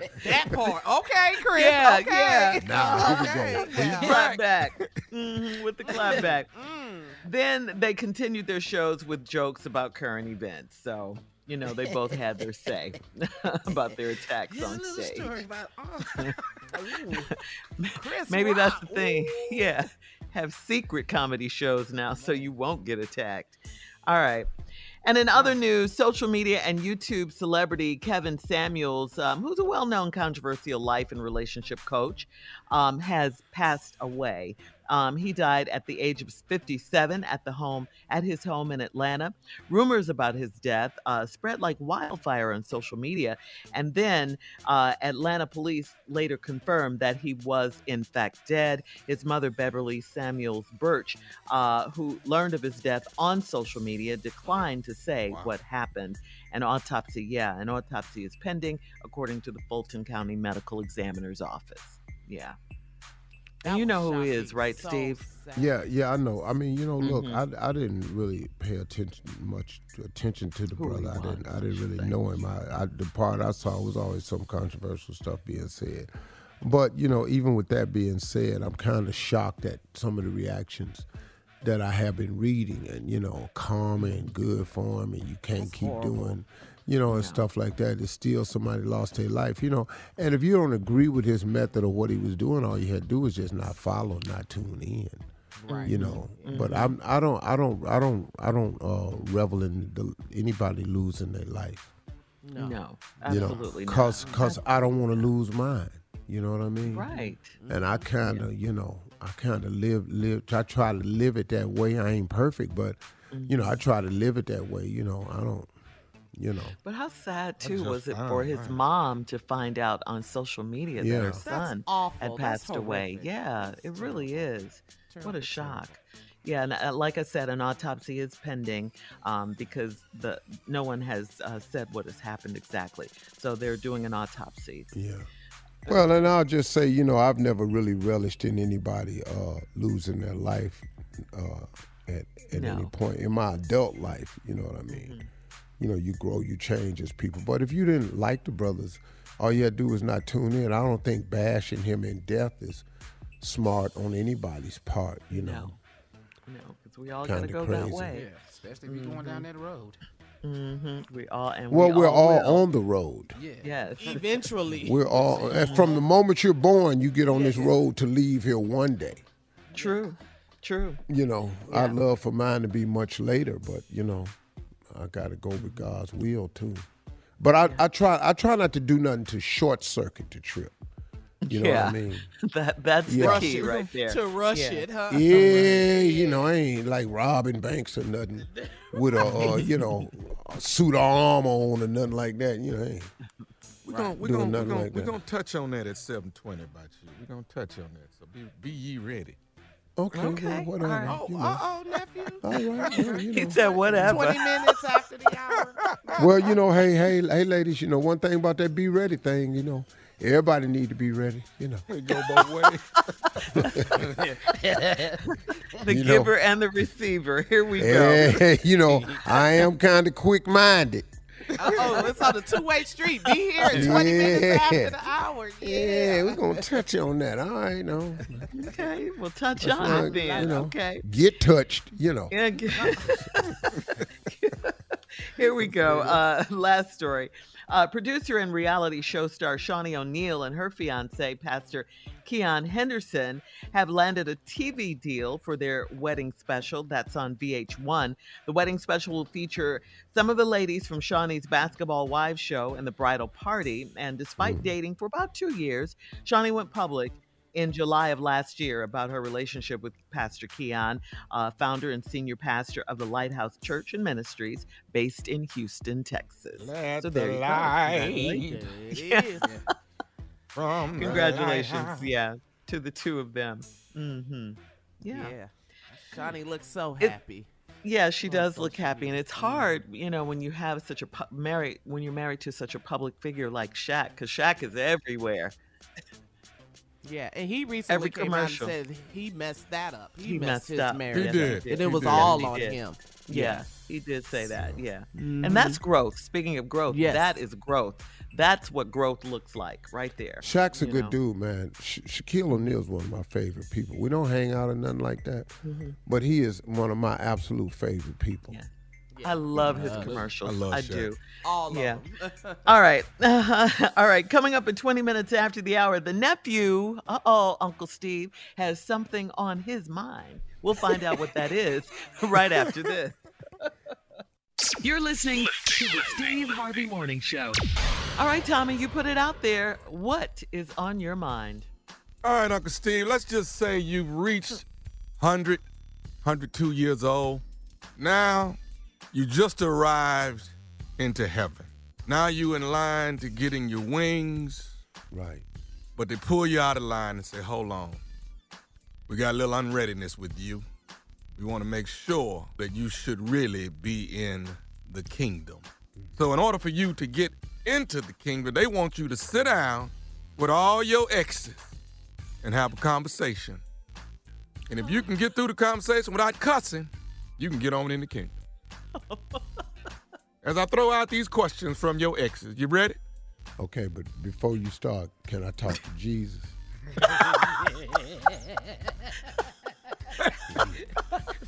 S9: That part. Okay, Chris.
S8: Yeah,
S9: okay.
S8: yeah.
S6: Now, here we
S9: Okay.
S6: go. Here you go.
S8: clap back Mhm, with the clap back.
S9: Mm.
S8: Then they continued their shows with jokes about current events. So, you know, they both had their say about their attacks
S9: Here's a
S8: on
S9: little
S8: stage.
S9: story about oh, ooh, Chris
S8: Maybe that's the thing.
S9: Ooh.
S8: Yeah. Have secret comedy shows now so you won't get attacked. All right. And in other news, social media and YouTube celebrity Kevin Samuels, um, who's a well known controversial life and relationship coach, um, has passed away. Um, he died at the age of 57 at the home at his home in Atlanta. Rumors about his death uh, spread like wildfire on social media, and then uh, Atlanta police later confirmed that he was in fact dead. His mother, Beverly Samuels Birch, uh, who learned of his death on social media, declined to say
S10: Wow.
S8: what happened. An autopsy, yeah, an autopsy is pending, according to the Fulton County Medical Examiner's Office. Yeah.
S9: That
S8: And you know who he is, right,
S9: so
S8: Steve?
S9: sad.
S6: Yeah, yeah, I know. I mean, you know, look,
S8: Mhm.
S6: I, I didn't really pay attention much attention to the
S8: Who
S6: brother. I didn't I
S8: I
S6: didn't really
S8: say.
S6: know him. I, I the part I saw was always some controversial stuff being said. But you know, even with that being said, I'm kind of shocked at some of the reactions that I have been reading, and you know, karma and good for him, and you can't
S9: That's
S6: keep
S9: horrible.
S6: doing. You know, and stuff like that. It's still somebody lost their life. You know, and if you don't agree with his method or what he was doing, all you had to do was just not follow, not tune in
S9: Right.
S6: you know. Mm-hmm. But i'm i don't i don't i don't i don't uh revel in the, anybody losing their life.
S8: No,
S6: you know
S8: absolutely
S6: cause
S8: not.
S6: cause i don't want to lose mine you know what i mean?
S8: Right.
S6: and i mm-hmm. kind of you know i kind of live live i try to live it that way. I ain't perfect but you know i mm-hmm. try to live it that way you know. I don't you know
S8: But how sad too was it for his
S10: right.
S8: mom to find out on social media
S6: Yeah.
S8: that her son had passed away? Yeah,
S9: That's
S8: it really
S9: terrible.
S8: is. What a shock. Yeah, and uh, like I said, an autopsy is pending um, because the no one has uh, said what has happened exactly. So they're doing an autopsy.
S6: yeah well and i'll just say you know i've never really relished in anybody uh losing their life uh at, at any point in my adult life you know what i mean you know, you grow, you change as people. But if you didn't like the brothers, all you had to do was not tune in. I don't think bashing him in death is smart on anybody's part, you know.
S8: You know, because we all
S6: Kinda
S8: got to go
S6: crazy.
S8: that way.
S2: Yeah, especially if you're going down that road.
S8: Mm-hmm. We all and
S6: Well,
S8: we
S6: we're all
S8: will.
S6: on the road.
S2: Yeah.
S8: Yes.
S9: Eventually.
S6: We're all and from the moment you're born, you get on this road to leave here one day.
S8: True. True.
S6: You know, I'd love for mine to be much later, but you know, I gotta go with God's will too. But I, I try I try not to do nothing to short circuit the trip. You know
S8: yeah.
S6: what I mean?
S8: that that's
S6: Yeah.
S8: the key right there.
S9: To rush
S8: Yeah.
S9: it, huh?
S6: Yeah, you know, I ain't like robbing banks or nothing with a uh, you know a suit of armor on or nothing like that. You know, I ain't
S10: We're gonna, we're gonna, we're
S6: nothing
S10: gonna,
S6: like
S10: we're gonna touch on that at 720 about you. We're gonna touch on that. So be, be ye ready.
S6: Okay.
S8: Okay,
S6: Well, whatever.
S8: all right.
S6: you
S9: Oh,
S6: know.
S9: uh-oh, nephew.
S6: Oh, all right. Well, you
S8: He
S6: know.
S8: said whatever.
S9: 20 minutes after the hour.
S6: well, you know, hey, hey, hey, ladies. You know, one thing about that be ready thing. You know, everybody need to be ready. You know.
S10: It go both ways.
S8: the
S6: You know.
S8: giver and the receiver. Here we go.
S6: Hey, you know, I am kind of quick
S9: Uh-oh, it's on a two-way street. Be here in 20 minutes after the hour.
S6: Yeah,
S9: Yeah.
S6: we're gonna touch on that. All right, no.
S8: Okay, we'll touch
S6: That's
S8: on it then.
S6: you know.
S8: Okay.
S6: Get touched, you know.
S8: Yeah, g- Here we go. Uh, last story. Uh, producer and reality show star Shaunie O'Neal and her fiance, Pastor Keion Henderson, have landed a TV deal for their wedding special. That's on VH1. The wedding special will feature some of the ladies from Shaunie's Basketball Wives show and the bridal party. And despite dating for about two years, Shawnee went public in July of last year about her relationship with Pastor Keion, uh, founder and senior pastor of the Lighthouse Church and Ministries based in Houston, Texas.
S10: Let
S8: so there
S10: the
S8: you go.
S10: light
S8: Congratulations. Yeah.
S10: from
S8: Congratulations,
S10: lighthouse.
S8: yeah, to the two of them. hmm
S9: Yeah.
S8: Yeah.
S9: Shaunie looks so
S8: It-
S9: happy.
S8: Yeah, she
S9: on
S8: does look happy, and it's hard, you know, when you have such a pu- married when you're married to such a public figure like Shaq, because Shaq is everywhere.
S9: Yeah, and he recently
S8: Every
S9: came
S8: commercial.
S9: out and said he messed that up. He,
S8: He
S9: messed,
S8: messed
S9: his
S8: up.
S9: marriage.
S10: He did.
S9: And
S10: He
S9: it was
S10: did.
S9: all on him.
S8: Yeah, he did say that. Yeah,
S9: Mhm.
S8: and that's growth. Speaking of growth,
S9: Yes.
S8: that is growth. That's what growth looks like, right there.
S6: Shaq's a good
S8: know.
S6: dude, man. Sha- Shaquille O'Neal's one of my favorite people. We don't hang out or nothing like that, but he is one of my absolute favorite people.
S8: Yeah. I love his
S2: Yeah.
S8: commercials.
S10: I love
S8: I do.
S9: All
S8: Yeah.
S9: of them.
S8: All right. All right. Coming up in 20 minutes after the hour, the nephew, uh oh, Uncle Steve, has something on his mind. We'll find out what that is right after this.
S7: You're listening to the Steve Harvey Morning Show.
S8: All right, Tommy, you put it out there. What is on your mind?
S10: All right, Uncle Steve, let's just say you've reached 100, 102 years old. Now, you just arrived into heaven. Now you in line to getting your wings,
S6: Right.
S10: but they pull you out of line and say, hold on. We got a little unreadiness with you. We want to make sure that you should really be in the kingdom. So, in order for you to get into the kingdom, they want you to sit down with all your exes and have a conversation. And if you can get through the conversation without cussing, you can get on in the kingdom. As I throw out these questions from your exes, you ready?
S6: Okay, but before you start, can I talk to Jesus?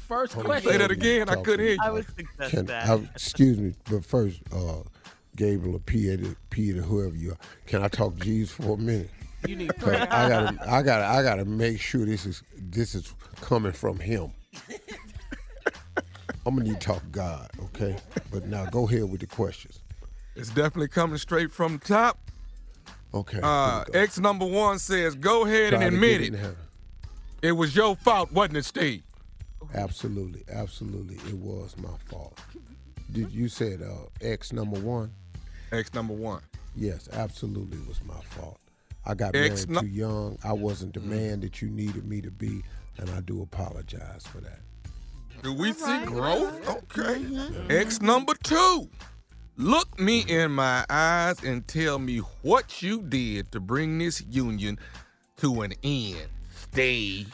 S2: First
S6: Hold
S2: question.
S10: Say that again. I couldn't hear
S6: me.
S8: I
S10: you.
S8: would suggest
S6: Can
S8: that.
S6: I, excuse me, but first, uh, Gabriel or Peter, Peter, whoever you are, can I talk to Jesus for a minute?
S9: You need
S6: 'Cause
S9: prayer.
S6: I gotta, I gotta, I gotta make sure this is this is coming from Him. I'm gonna need to talk God, okay? But now go ahead with the questions.
S10: It's definitely coming straight from the top.
S6: Okay.
S10: Uh,
S6: here we go.
S10: Ex number one says, go ahead
S6: Try
S10: and admit it. It was your fault, wasn't it, Steve?
S6: Absolutely, absolutely, it was my fault. Did you said uh, X number one?
S10: X number one.
S6: Yes, absolutely, it was my fault. I got
S10: Ex
S6: married
S10: nu-
S6: too young. I wasn't the man that you needed me to be, and I do apologize for that.
S10: Do we see
S8: right,
S10: growth? Okay. Mm-hmm. Ex number two. Look me in my eyes and tell me what you did to bring this union to an end, Stay.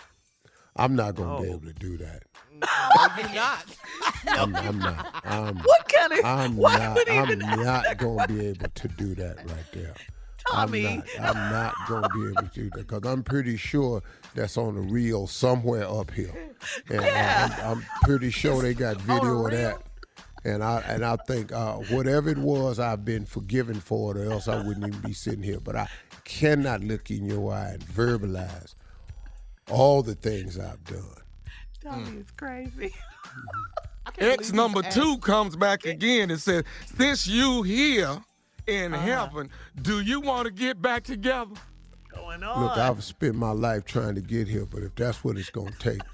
S6: I'm not gonna
S8: Oh.
S6: be able to do that.
S9: No, you're not.
S6: I'm, I'm not. I'm,
S8: What kind of?
S6: I'm
S8: what
S6: not.
S8: would
S6: I'm
S8: even
S6: not gonna be able to do that right there.
S8: Tommy.
S6: I'm not, I'm not going to be able to do that because I'm pretty sure that's on the reel somewhere up here. And
S8: Yeah.
S6: I, am pretty sure they got video of that. And I and I think uh, whatever it was, I've been forgiven for it, or else I wouldn't even be sitting here. But I cannot look in your eye and verbalize all the things I've done.
S8: Tommy is crazy.
S10: X number two comes back again and says, Since you here in
S8: Uh-huh.
S10: heaven, do you want to get back together?
S8: Going
S6: Look, I've spent my life trying to get here, but if that's what it's gonna take,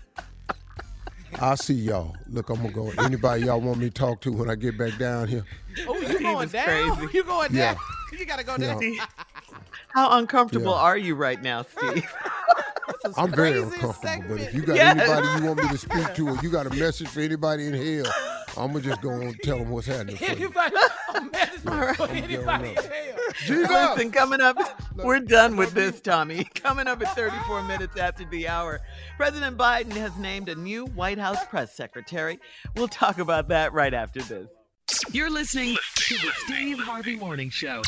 S6: I'll see y'all. Look, I'm gonna go. Anybody y'all want me to talk to when I get back down here?
S9: Oh, you going down?
S8: crazy.
S9: You going down? Yeah. You gotta go
S6: Yeah.
S9: down.
S8: How uncomfortable
S6: Yeah.
S8: are you right now, Steve?
S6: I'm very
S9: craziest
S6: uncomfortable, but if you got
S8: Yes.
S6: anybody you want me to speak to, or you got a message for anybody in hell, I'm gonna just go and tell them what's happening. For you.
S2: Anybody, a message for anybody in hell.
S6: Jesus!
S8: Listen, coming up, we're done with this, Tommy. Coming up at 34 ah! minutes after the hour, President Biden has named a new White House press secretary. We'll talk about that right after this.
S7: You're listening to the Steve Harvey Morning Show.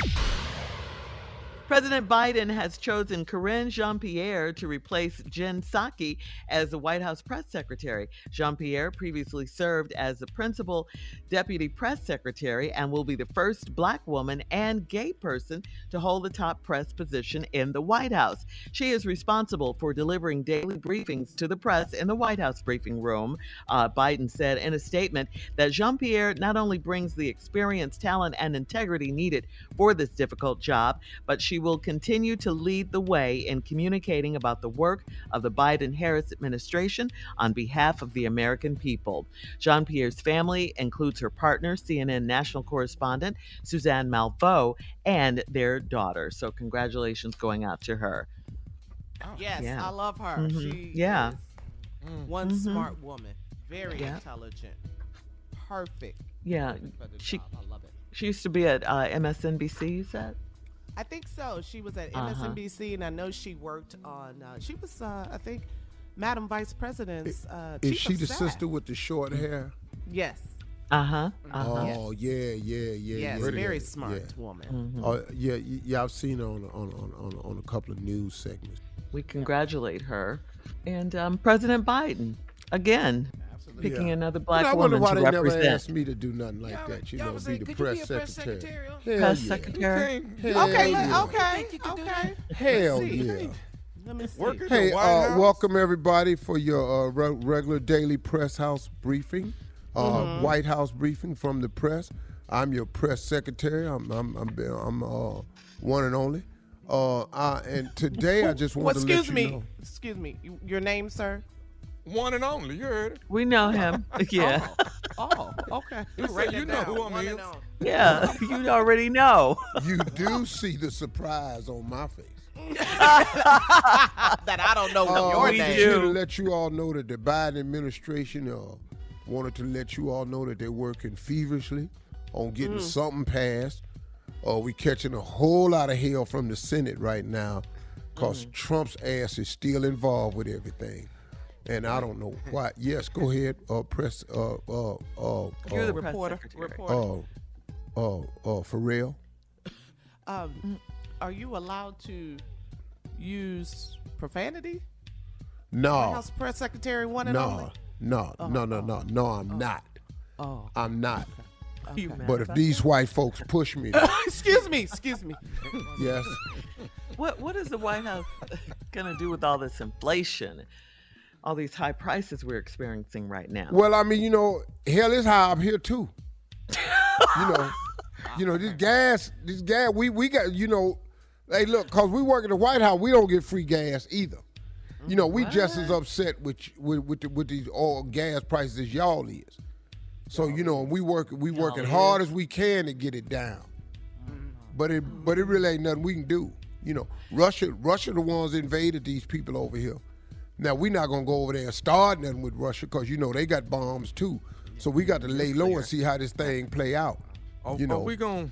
S8: President Biden has chosen Karine Jean Pierre to replace Jen Psaki as the White House press secretary. Jean Pierre previously served as the principal deputy press secretary and will be the first black woman and gay person to hold the top press position in the White House. She is responsible for delivering daily briefings to the press in the White House briefing room. Uh, Biden said in a statement that Jean Pierre not only brings the experience, talent, and integrity needed for this difficult job, but she will continue to lead the way in communicating about the work of the Biden Harris administration on behalf of the American people. Jean Pierre's family includes her partner, CNN national correspondent Suzanne Malveaux, and their daughter. So, congratulations going out to her.
S9: Yes,
S8: Yeah.
S9: I love her.
S8: Mhm.
S9: She
S8: Yeah.
S9: is one
S8: Mhm.
S9: smart woman, very
S8: Yeah.
S9: intelligent, perfect.
S8: Yeah,
S9: perfect
S8: she.
S9: I love it.
S8: she used to be at uh, MSNBC. You said?
S9: I think so. She was at
S8: Uh-huh.
S9: MSNBC, and I know she worked on. Uh, she was, uh, I think, Madam Vice President's. Uh,
S6: Is
S9: chief
S6: she
S9: of
S6: the
S9: staff.
S6: sister with the short hair?
S9: Yes.
S8: Uh huh. Uh-huh.
S6: Oh yeah, yeah, yeah,
S9: Yes,
S6: yeah.
S9: very
S6: yeah,
S9: smart
S6: yeah.
S9: woman.
S6: Oh yeah, y- yeah. I've seen her on on, on on on a couple of news segments.
S8: We congratulate her and um, President Biden again picking
S6: Yeah.
S8: another
S6: But
S8: black
S6: I wonder
S8: woman
S6: why
S8: to
S6: they never
S8: represent.
S6: asked me to do nothing like
S2: Y'all-
S6: that. You
S2: y'all
S6: know,
S2: was
S6: be the
S2: could be
S6: press secretary.
S2: secretary?
S8: Press
S6: yeah.
S8: secretary.
S6: Hell
S9: Okay,
S6: yeah.
S9: okay,
S2: you
S9: okay.
S6: Hell yeah.
S9: Let me see.
S6: Hey, uh, welcome everybody for your uh, re- regular daily press house briefing, uh,
S9: Mm-hmm.
S6: White House briefing from the press. I'm your press secretary. I'm I'm I'm, I'm uh, one and only. Uh, I, and today I just
S9: Well,
S6: want to let
S9: excuse
S6: you
S9: me.
S6: know.
S9: Excuse me. Your name, sir?
S10: One and only, you heard it.
S8: We know him. Yeah.
S9: Oh, okay.
S10: You
S9: Write
S10: you know
S9: down.
S10: who I'm
S9: One
S10: is.
S8: Yeah. You already know.
S6: You do see the surprise on my face.
S9: That I don't know
S6: Uh,
S9: your
S6: I
S9: name.
S8: do.
S6: should to let you all know that the Biden administration uh, wanted to let you all know that they're working feverishly on getting something passed. Uh, we catching a whole lot of hell from the Senate right now because Trump's ass is still involved with everything. And I don't know why. Yes, go ahead. Uh, press. Uh, uh, uh,
S8: You're the
S6: uh,
S8: press
S9: Reporter.
S8: secretary.
S9: Reporter.
S6: uh, uh, uh, for real.
S9: Um, are you allowed to use profanity? White
S6: No,
S9: House Press Secretary one and
S6: no,
S9: only.
S6: no, no, no, no, no. I'm not.
S9: Oh,
S6: I'm not.
S8: You mad
S6: But if
S8: about
S6: these white folks push me,
S9: excuse me. Excuse me.
S6: yes.
S8: What what is the White House gonna do with all this inflation, all these high prices we're experiencing right now?
S6: Well, I mean, you know, hell is high up here too. you know, you know this gas, this gas. We we got you know, hey look, cause we work at the White House, we don't get free gas either. You know, we just as upset with with with, the, with these oil gas prices as y'all is. So you know, we work we working hard as we can to get it down. Mm-hmm. But it but it really ain't nothing we can do. You know, Russia Russia the ones invaded these people over here. Now we're not gonna go over there and start nothing with Russia because you know they got bombs too. So we got to lay low and see how this thing play out.
S10: Are,
S6: You know,
S10: are we gonna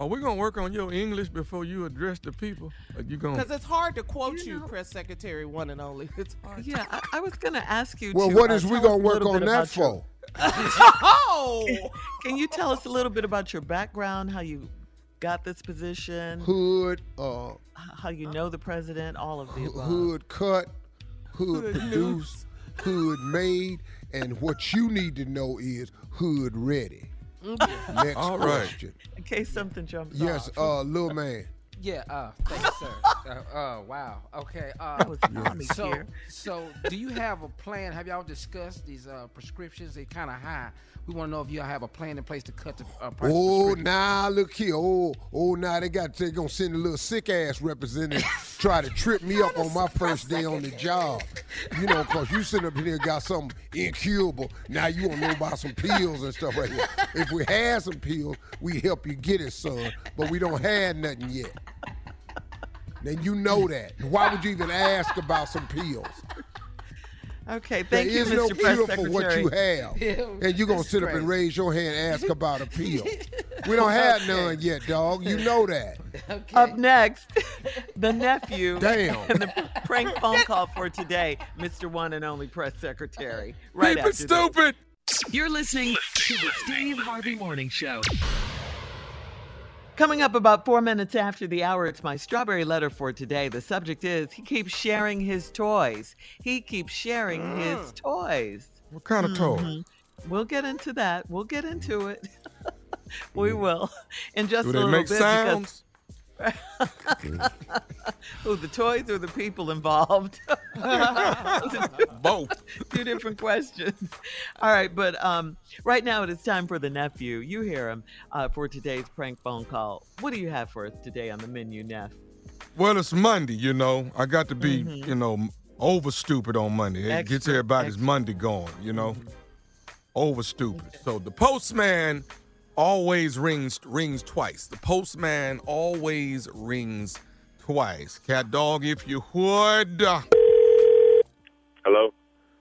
S10: are we gonna work on your English before you address the people? Are you gonna
S9: Because it's hard to quote you, Press Secretary one and only. It's hard.
S8: yeah, I, I was gonna ask you.
S6: well,
S8: to,
S6: what
S8: uh,
S6: we gonna work on that
S8: your-
S6: for?
S9: Oh,
S8: Can you tell us a little bit about your background, how you got this position,
S6: Hood, uh,
S8: how you know the president, all of the above.
S6: hood cut, hood
S8: Hood
S6: produced, hood made, and what you need to know is hood ready. Next
S10: All right.
S6: question.
S8: In case something jumps
S6: Yes,
S8: off.
S6: uh, little man.
S2: Yeah, uh, thanks, sir. Uh, uh, wow. Okay. Uh,
S8: That was mommy
S2: so, so, do you have a plan? Have y'all discussed these uh, prescriptions? They kind of high. We want to know if y'all have a plan in place to cut the uh, price.
S6: Oh, nah, look here. Oh, oh, now they got they gonna send a little sick ass representative try to trip me up on my first day on the job. You know, cause you sitting up here got something incurable. Now you want to know about some pills and stuff right here. If we had some pills, we help you get it, son. But we don't have nothing yet. Then you know that. Why would you even ask about some pills?
S8: Okay, thank
S6: there
S8: you,
S6: is
S8: Mr.
S6: no
S8: Press
S6: cure for what you
S8: Secretary.
S6: have. And you're going to sit up and raise your hand and ask about a pill. We don't have none yet, dog. You know that.
S8: Up next, the nephew.
S6: Damn.
S8: And the prank phone call for today, Mr. One and Only Press Secretary. Right
S10: Keep it
S8: after this.
S10: stupid.
S7: You're listening to the Steve Harvey Morning Show.
S8: Coming up about four minutes after the hour, it's my strawberry letter for today. The subject is he keeps sharing his toys. He keeps sharing his toys.
S10: What kind of toy?
S8: Mhm. We'll get into that. We'll get into it. we will in just
S10: Do
S8: a little
S10: make
S8: bit.
S10: sounds?
S8: Because, who the toys or the people involved?
S10: Both.
S8: Two different questions. All right, but um, right now it is time for the nephew. You hear him uh, for today's prank phone call. What do you have for us today on the menu, Neff?
S10: Well, it's Monday, you know. I got to be,
S8: Mhm.
S10: you know, over stupid on Monday. It gets
S8: Extra,
S10: everybody's Monday going, you know. Over stupid. So the postman always rings rings twice. The postman always rings twice. Cat dog, if you would.
S11: Hello?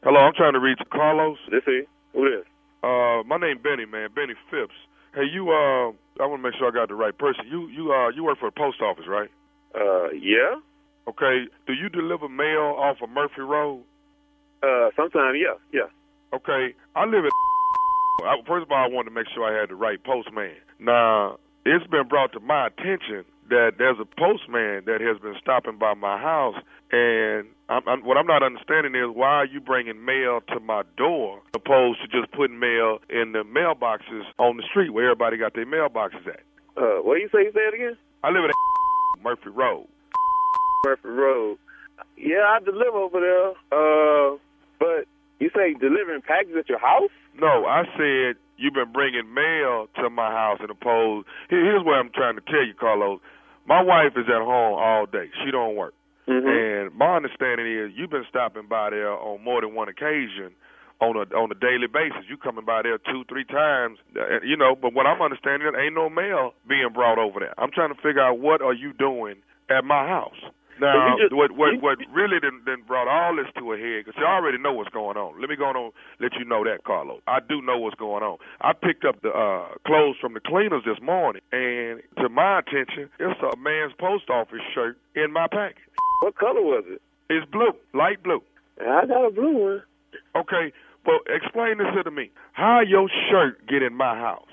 S11: Hello, I'm trying to reach Carlos. This is who this? Uh, my name Benny, man, Benny Phipps. Hey, you uh, I want to make sure I got the right person. You you uh, you work for the post office, right? Uh, yeah. Okay. Do you deliver mail off of Murphy Road? Uh, sometime, yeah, yeah. Okay. I live in. I, first of all, I wanted to make sure I had the right postman. Now, it's been brought to my attention that there's a postman that has been stopping by my house, and I'm, I'm, what I'm not understanding is why are you bringing mail to my door opposed to just putting mail in the mailboxes on the street where everybody got their mailboxes at? Uh, what do you say? You say it again? I live at Murphy Road. Murphy Road. Yeah, I deliver over there. Uh, but you say delivering packages at your house? No, I said you've been bringing mail to my house and opposed. Here- Here's what I'm trying to tell you, Carlos. My wife is at home all day. She don't work. And my understanding is you've been stopping by there on more than one occasion on a on a daily basis. You coming by there two, three times, uh, you know. But what I'm understanding, there ain't no mail being brought over there. I'm trying to figure out what are you doing at my house. Now,
S12: just-
S11: what what what really done, done brought all this to a head? Because you already know what's going on. Let me go on and let you know that, Carlos. I do know what's going on. I picked up the uh, clothes from the cleaners this morning, and to my attention, it's a man's post office shirt in my package. What color was it? It's blue, light blue. I got a blue one. Okay, well, explain this to me. How your shirt get in my house?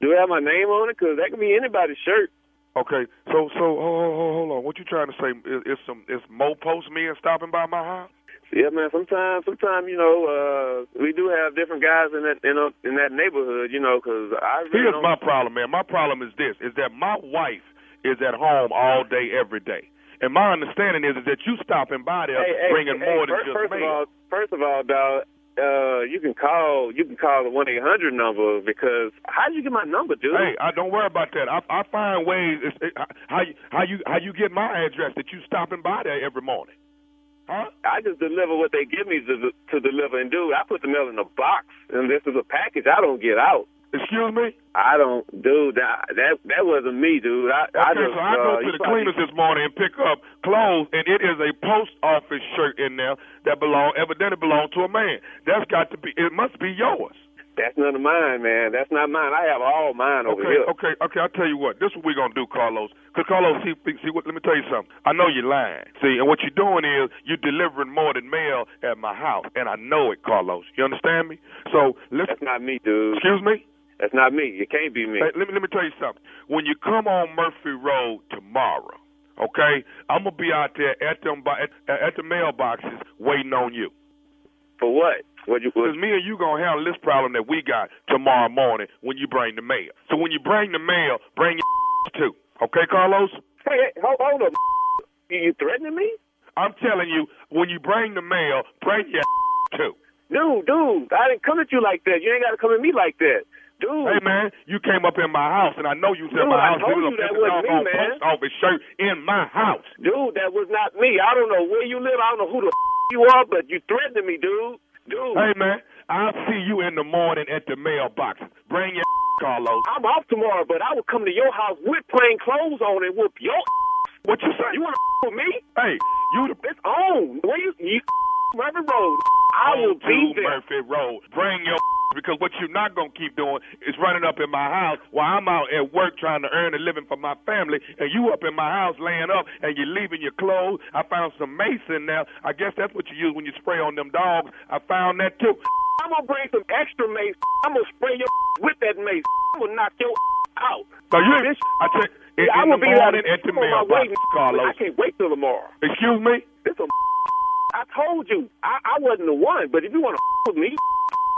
S11: Do it have my name on it? Because that could be anybody's shirt. Okay, so so hold, hold, hold on. What you trying to say? Is, is some is more postmen stopping by my house? Yeah, man. Sometimes, sometimes you know, uh, we do have different guys in that in, a, in that neighborhood. You know, because I really
S12: Here's my
S11: problem, man. My problem is this: is that my wife is at home all day, every day, and my understanding is, is that you stopping by there
S12: Hey, hey,
S11: bringing
S12: hey,
S11: more than
S12: first-
S11: just
S12: first of all,
S11: first of all, dog, uh, you can call you can call the one eight hundred number because how did you get my number, dude? Hey, I don't worry about that. I I find ways. It, how you how you how you get my address that you stopping by there every morning? Huh? I just deliver what they give me to to deliver, and dude, I put the mail in a box, and this is a package I don't get out. Excuse me? I don't, dude. That that, that wasn't me, dude. I,
S12: Okay,
S11: I just,
S12: so I
S11: uh,
S12: go
S11: you
S12: to the
S11: probably-
S12: cleaners this morning and pick up clothes, and it is a post office shirt in there that belong evidently belong to a man. That's got to be. It must be yours.
S11: That's none of mine, man. That's not mine. I have all mine over
S12: okay,
S11: here.
S12: okay, okay. I'll tell you what. This is what we're gonna do, Carlos. Cause Carlos, see, see, what? Let me tell you something. I know you're lying. See, and what you're doing is you're delivering more than mail at my house, and I know it, Carlos. You understand me? So listen.
S11: That's not me, dude.
S12: Excuse me. That's not me. It can't be me.
S11: Hey, let me let me tell you something. When you come on Murphy Road tomorrow, okay, I'm gonna be out there at them at, at the mailboxes waiting on you.
S12: For what? What you?
S11: Because me and you gonna handle this problem that we got tomorrow morning when you bring the mail. So when you bring the mail, bring your too. Okay, Carlos?
S12: Hey, hey hold, hold up. You, you threatening me?
S11: I'm telling you, when you bring the mail, bring your too.
S12: Dude, dude, I didn't come at you like that. You ain't got to come at me like that. Dude.
S11: Hey man, you came up in my house, and I know you was in
S12: Dude,
S11: my
S12: I
S11: house.
S12: told
S11: You was
S12: that
S11: up in the
S12: wasn't me, man.
S11: post office shirt in my house.
S12: Dude, that was not me. I don't know where you live. I don't know who the you are, but you threatened me, dude. Dude.
S11: Hey man, I'll see you in the morning at the mailbox. Bring your Carlos.
S12: I'm off tomorrow, but I will come to your house with plain clothes on and whoop your
S11: What you say?
S12: You want to with me?
S11: Hey, you the
S12: It's on. Where you, you Murphy Road. I will be
S11: to
S12: there.
S11: Murphy Road. Bring your because what you're not gonna keep doing is running up in my house while I'm out at work trying to earn a living for my family, and you up in my house laying up and you're leaving your clothes. I found some mace in there. I guess that's what you use when you spray on them dogs. I found that too.
S12: I'm gonna bring some extra mace. I'm gonna spray your with that mace. I'm gonna knock your out.
S11: So you,
S12: Bitch.
S11: I check in, in
S12: I'm gonna be there.
S11: at the mailbox. Carlos.
S12: I can't wait till tomorrow.
S11: Excuse me.
S12: This a I told you, I, I wasn't the one. But if you want to with me,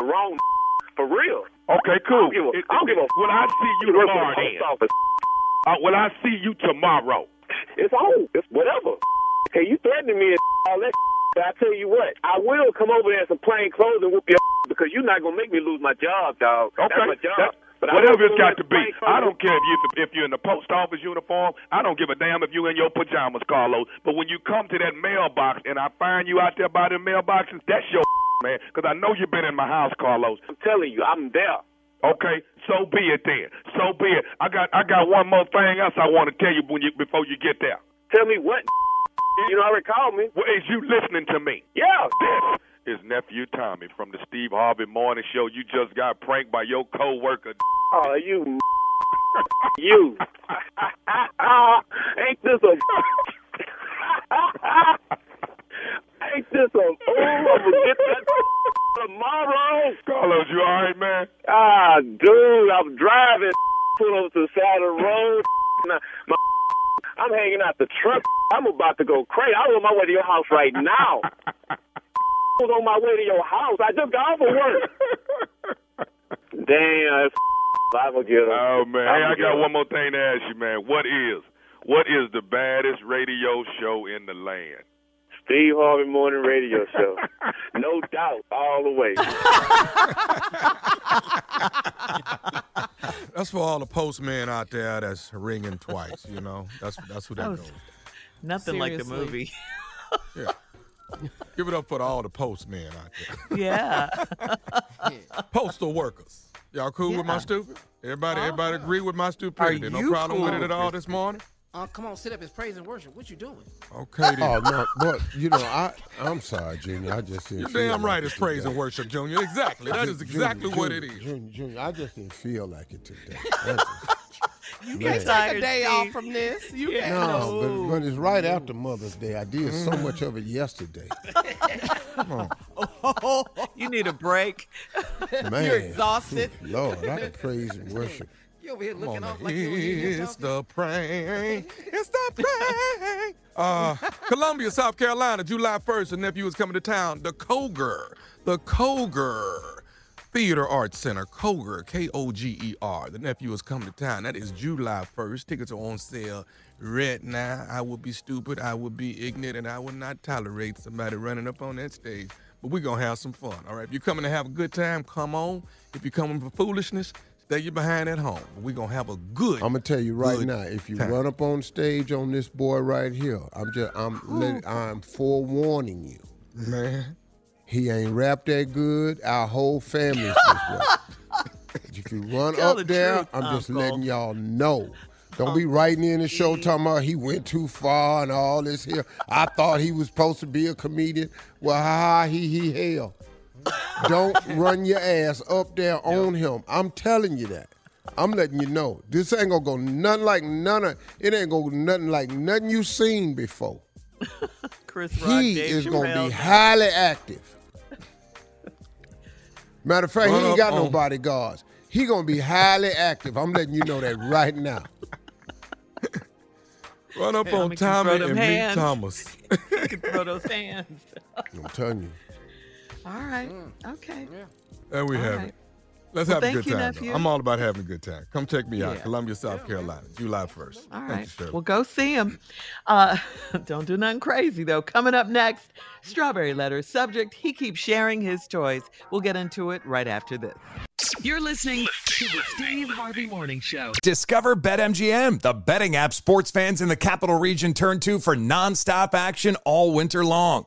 S12: wrong for real.
S11: Okay, cool.
S12: I don't give a,
S11: It-
S12: I don't give a
S11: When I see you tomorrow, then.
S12: office.
S11: Uh, when I see you tomorrow.
S12: It's on. It's whatever. Okay, you threatening me and all that. But I tell you what, I will come over there in some plain clothes and whoop your because you're not gonna make me lose my job, dog.
S11: Okay.
S12: That's my job.
S11: That-
S12: but I
S11: whatever it's got to be. I don't care if you if you're in the post office uniform. I don't give a damn if you're in your pajamas, Carlos. But when you come to that mailbox and I find you out there by the mailboxes, that's your man. Because I know you've been in my house, Carlos.
S12: I'm telling you, I'm there.
S11: Okay, so be it then. So be it. I got I got one more thing else I want to tell you when you before you get there.
S12: Tell me what. You know, already recall me.
S11: Well, is you listening to me?
S12: Yeah.
S11: This is nephew Tommy from the Steve Harvey Morning Show. You just got pranked by your coworker.
S12: Oh, you. you. Ain't this a. Ain't this a. Oh, I'm gonna get that tomorrow.
S11: Carlos, you all right, man?
S12: Ah, dude, I'm driving. Pull over to the side of the road. Now, my, I'm hanging out the truck. I'm about to go crazy. I'm on my way to your house right now. I was on my way to your house. I just got off of work. Damn, I'm gonna get him.
S11: Oh man, hey,
S12: I'ma
S11: I
S12: get
S11: got one more thing to ask you, man. What is what is the baddest radio show in the land?
S12: Steve Harvey Morning Radio Show. no doubt, all the way.
S10: That's for all the postmen out there that's ringing twice. You know, that's that's who that
S8: Oh,
S10: goes.
S8: Nothing like the
S9: Seriously.
S8: movie.
S10: Give it up for all the postmen out there.
S8: Yeah.
S10: Postal workers. Y'all cool with my stupid? Everybody, everybody agree with my stupidity?
S8: Are
S10: No
S8: you
S10: problem with it at all this morning?
S2: Uh, come on, sit up. It's praise and worship. What you doing?
S10: Okay, then.
S6: Oh no, but you know, I I'm sorry, Junior. I just didn't.
S10: You're
S6: feel
S10: damn
S6: like
S10: right.
S6: it
S10: It's praise
S6: today.
S10: and worship, Junior. Exactly. That is
S6: Junior,
S10: exactly what
S6: Junior,
S10: it is.
S6: Junior, Junior, I just didn't feel like it today. That's just-
S9: You
S6: Man.
S9: can't take a
S8: Tired,
S9: day off from this. You can't.
S6: no, but, but it's right after Mother's Day. I did so much of it yesterday. Come on.
S8: Oh, you need a break.
S6: Man,
S9: You're exhausted.
S6: Lord, I can praise and worship.
S2: You over here
S10: Come
S2: looking
S10: on,
S2: off like you don't hear
S10: it's the prank. It's the prank. Uh, Columbia, South Carolina, July 1st, a nephew is coming to town. The Koger, the Koger Theater Arts Center, Koger, K O G E R. The nephew is coming to town. That is July 1st. Tickets are on sale right now. I would be stupid, I would be ignorant, and I would not tolerate somebody running up on that stage. But we're going to have some fun, all right? If you're coming to have a good time, come on. If you're coming for foolishness, stay you behind at home. We're going to have a good
S6: I'm gonna tell you right now, if you
S10: time.
S6: run up on stage on this boy right here, I'm just I'm let, I'm forewarning you.
S10: Man.
S6: He ain't rap that good. Our whole family's this way. if you run
S8: Tell
S6: up
S8: the
S6: there,
S8: truth,
S6: I'm just letting y'all know. Don't be writing in the show talking about he went too far and all this here. I thought he was supposed to be a comedian. Well, ha ha, he he hell. Don't run your ass up there on him. I'm telling you that. I'm letting you know. This ain't gonna go nothing like none of it ain't gonna go nothing like nothing you seen before.
S8: Chris Rock,
S6: He
S8: Dave
S6: is gonna be highly active. Matter of fact,
S10: Run
S6: he ain't
S10: up
S6: got no
S10: on-
S6: bodyguards. he gonna be highly active. I'm letting you know that right now.
S10: Run up
S8: Hey,
S10: on
S8: keep
S10: Tommy and
S8: hands.
S10: meet Thomas.
S8: You can throw those hands.
S6: I'm telling you.
S8: All right. Mm. Okay.
S10: There we
S8: All
S10: have
S8: right.
S10: it. Let's
S8: Well,
S10: have a good
S8: you,
S10: time.
S8: nephew.
S10: I'm all about having a good time. Come check me out,
S8: Yeah.
S10: Columbia, South Carolina, July 1st.
S8: All right.
S10: Thank
S8: right.
S10: you, Shirley.
S8: Well, go see him. Uh, don't do nothing crazy, though. Coming up next, Strawberry Letter. Subject, he keeps sharing his toys. We'll get into it right after this.
S7: You're listening to the Steve Harvey Morning Show.
S1: Discover BetMGM, the betting app sports fans in the capital region turn to for nonstop action all winter long.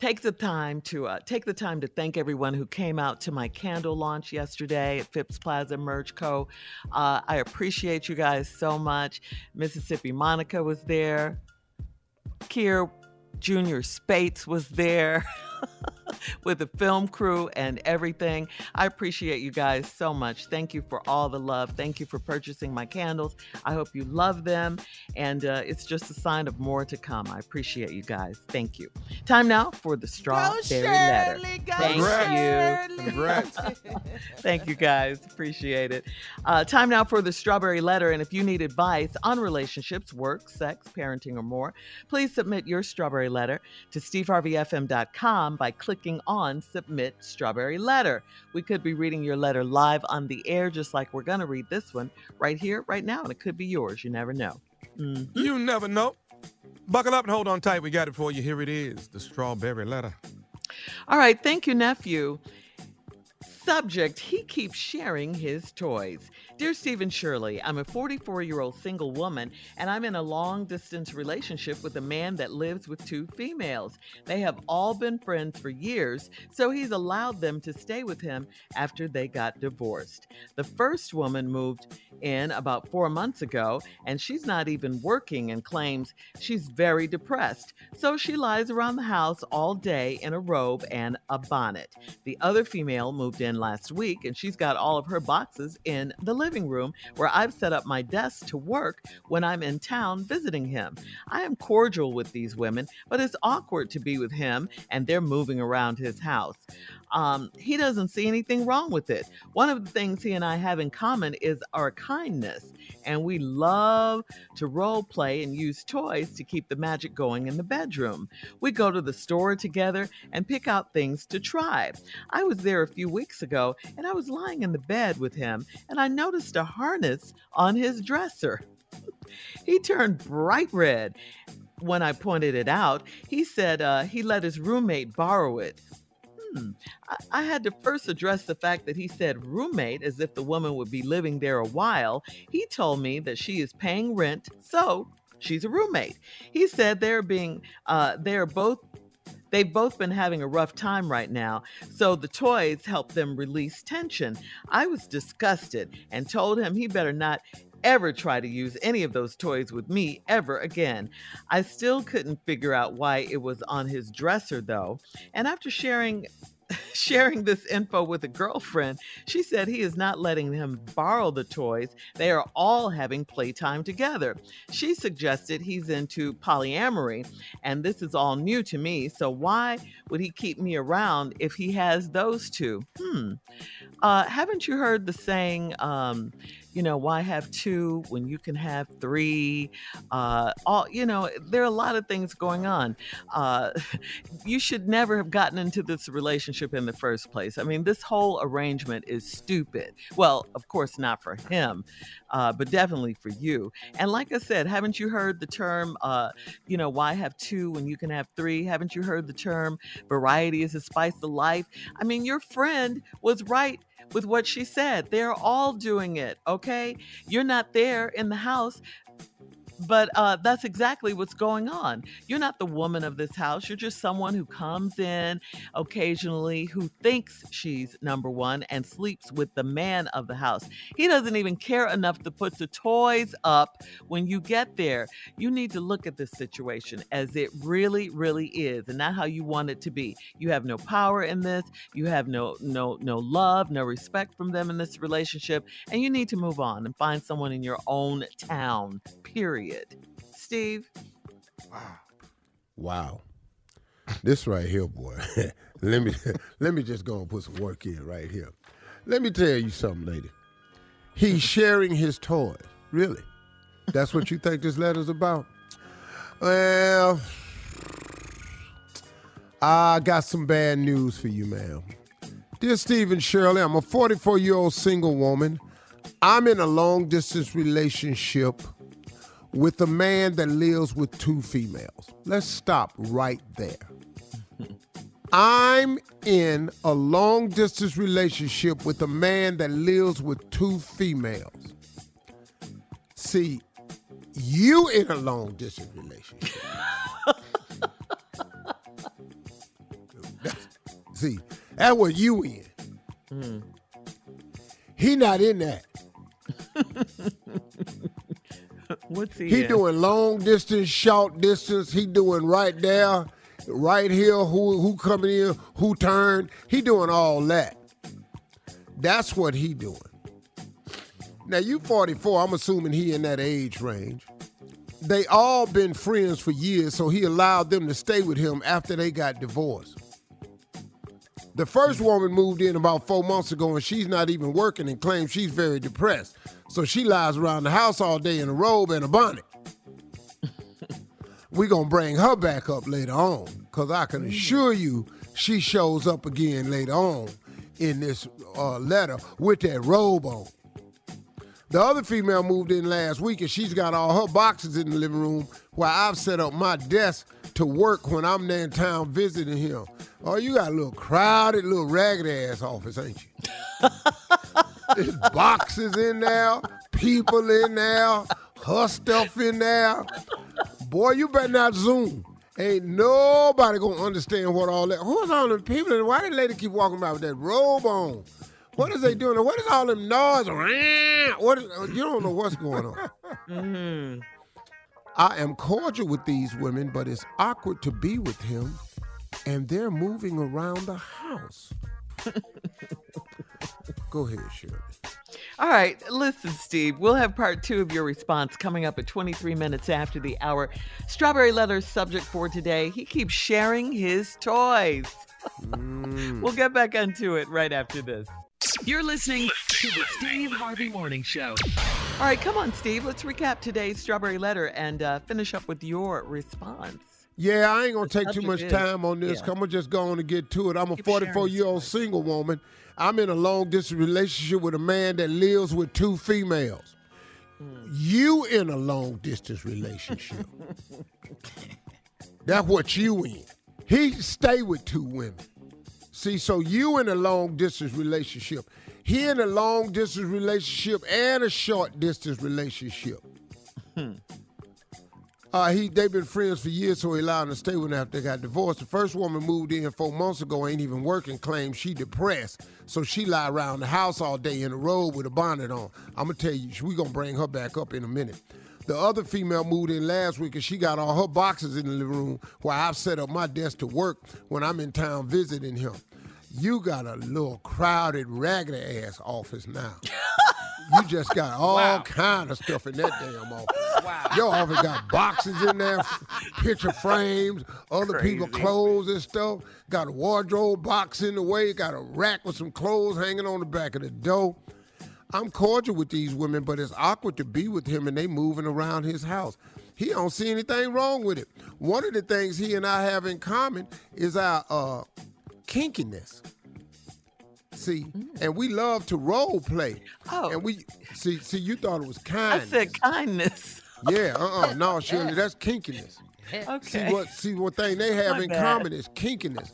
S8: take the time to uh, take the time to thank everyone who came out to my candle launch yesterday at Phipps Plaza Merch Co. Uh, I appreciate you guys so much. Mississippi Monica was there. Kier Junior Spates was there. with the film crew and everything. I appreciate you guys so much. Thank you for all the love. Thank you for purchasing my candles. I hope you love them. And uh, it's just a sign of more to come. I appreciate you guys. Thank you. Time now for the strawberry letter. Thank you.
S10: Congrats.
S8: Thank you guys. Appreciate it. Uh, time now for the strawberry letter. And if you need advice on relationships, work, sex, parenting, or more, please submit your strawberry letter to steveharveyfm.com by clicking on Submit Strawberry Letter. We could be reading your letter live on the air, just like we're going to read this one right here, right now, and it could be yours. You never know. Mhm.
S10: You never know. Buckle up and hold on tight. We got it for you. Here it is the strawberry letter.
S8: All right. Thank you, nephew. Subject, he keeps sharing his toys. Dear Stephen Shirley, I'm a 44 year old single woman and I'm in a long distance relationship with a man that lives with two females. They have all been friends for years, so he's allowed them to stay with him after they got divorced. The first woman moved in about four months ago and she's not even working and claims she's very depressed. So she lies around the house all day in a robe and a bonnet. The other female moved in last week and she's got all of her boxes in the living room where I've set up my desk to work when I'm in town visiting him. I am cordial with these women, but it's awkward to be with him and they're moving around his house. Um, he doesn't see anything wrong with it. One of the things he and I have in common is our kindness, and we love to role play and use toys to keep the magic going in the bedroom. We go to the store together and pick out things to try. I was there a few weeks ago and I was lying in the bed with him and I noticed a harness on his dresser. he turned bright red when I pointed it out. He said uh, he let his roommate borrow it. Hmm. I, I had to first address the fact that he said roommate as if the woman would be living there a while. He told me that she is paying rent, so she's a roommate. He said they're being, uh, they're both They've both been having a rough time right now, so the toys help them release tension. I was disgusted and told him he better not ever try to use any of those toys with me ever again. I still couldn't figure out why it was on his dresser though. And after sharing sharing this info with a girlfriend, she said he is not letting him borrow the toys. They are all having playtime together. She suggested he's into polyamory, and this is all new to me. So why would he keep me around if he has those two? Hmm. Uh, haven't you heard the saying, um, you know, why have two when you can have three? Uh, all you know, there are a lot of things going on. Uh, you should never have gotten into this relationship in the first place. I mean, this whole arrangement is stupid. Well, of course, not for him, uh, but definitely for you. And like I said, haven't you heard the term, uh, you know, why have two when you can have three? Haven't you heard the term, variety is the spice of life? I mean, your friend was right with what she said. They're all doing it, okay? You're not there in the house. But uh, that's exactly what's going on. You're not the woman of this house. You're just someone who comes in occasionally who thinks she's number one and sleeps with the man of the house. He doesn't even care enough to put the toys up when you get there. You need to look at this situation as it really, really is, and not how you want it to be. You have no power in this. You have no no no love, no respect from them in this relationship, and you need to move on and find someone in your own town. Period. Steve.
S6: Wow. Wow. This right here, boy. let me let me just go and put some work in right here. Let me tell you something, lady. He's sharing his toys. Really? That's what you think this letter's about? Well, I got some bad news for you, ma'am. Dear Stephen Shirley, I'm a 44 year old single woman. I'm in a long distance relationship with a man that lives with two females. Let's stop right there. I'm in a long distance relationship with a man that lives with two females. See, you in a long distance relationship. See, that's what you in. Hmm. He not in that.
S8: What's he?
S6: He
S8: in?
S6: doing long distance, short distance. He doing right there, right here. Who who coming in? Who turn? He doing all that. That's what he doing. Now you 44. I'm assuming he in that age range. They all been friends for years, so he allowed them to stay with him after they got divorced. The first woman moved in about four months ago, and she's not even working and claims she's very depressed. So she lies around the house all day in a robe and a bonnet. we gonna bring her back up later on, cause I can assure you she shows up again later on in this uh, letter with that robe on. The other female moved in last week, and she's got all her boxes in the living room where I've set up my desk to work when I'm there in town visiting him. Oh, you got a little crowded, little ragged ass office, ain't you? There's boxes in there, people in there, her stuff in there. Boy, you better not zoom. Ain't nobody gonna understand what all that. Who's all them people? and Why did lady keep walking around with that robe on? What is they doing? What is all them noise? What is, you don't know what's going on.
S8: Mm-hmm.
S6: I am cordial with these women, but it's awkward to be with him, and they're moving around the house. Go ahead, Shirley.
S8: All right, listen, Steve. We'll have part two of your response coming up at 23 minutes after the hour. Strawberry Letter's subject for today. He keeps sharing his toys. we'll get back into it right after this.
S7: You're listening to the Steve Harvey Morning Show.
S8: All right, come on, Steve. Let's recap today's Strawberry Letter and uh, finish up with your response.
S6: Yeah, I ain't gonna
S8: The
S6: take too much
S8: is-
S6: time on this.
S8: yeah.
S6: I'm gonna just go on and get to it. I'm a
S8: Keep
S6: 44 year old single woman. I'm in a long distance relationship with a man that lives with two females. You in a long distance relationship. That's what you in. He stay with two women. See, so you in a long distance relationship. He in a long distance relationship and a short distance relationship. Hmm. Uh, he they've been friends for years, so he allowed him to stay with them after they got divorced. The first woman moved in four months ago, ain't even working, claims she depressed, so she lie around the house all day in the road with a bonnet on. I'm gonna tell you, we gonna bring her back up in a minute. The other female moved in last week and she got all her boxes in the living room while I've set up my desk to work when I'm in town visiting him. You got a little crowded, raggedy ass office now. you just got all kind of stuff in that damn office. Wow. Your office got boxes in there, picture frames, other people
S13: Crazy.
S6: clothes and stuff. Got a wardrobe box in the way. Got a rack with some clothes hanging on the back of the door. I'm cordial with these women, but it's awkward to be with him and they moving around his house. He don't see anything wrong with it. One of the things he and I have in common is our uh, kinkiness. See, mm. and we love to role play.
S8: Oh.
S6: And we see, see, you thought it was
S8: kindness.
S6: I
S8: said kindness.
S6: Yeah, uh-uh. No, Shirley, that's kinkiness.
S8: Okay.
S6: See what see what thing they have
S8: My
S6: in
S8: bad.
S6: common is kinkiness.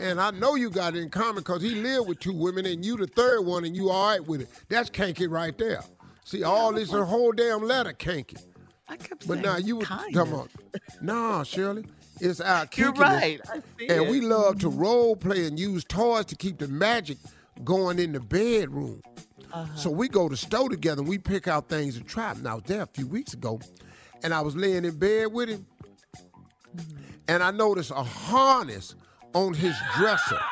S6: And I know you got it in common because he lived with two women and you the third one and you all right with it. That's kinky right there. See, all this a whole damn letter kinky.
S8: I kept
S6: But now you were
S8: kindness.
S6: talking about, nah, Shirley, it's our kinkiness.
S8: You're right. I see
S6: and
S8: it.
S6: we love to mm-hmm. role play and use toys to keep the magic going in the bedroom.
S8: Uh-huh.
S6: So we go to store together and we pick out things to try. Now, I was there a few weeks ago, and I was laying in bed with him, and I noticed a harness on his dresser.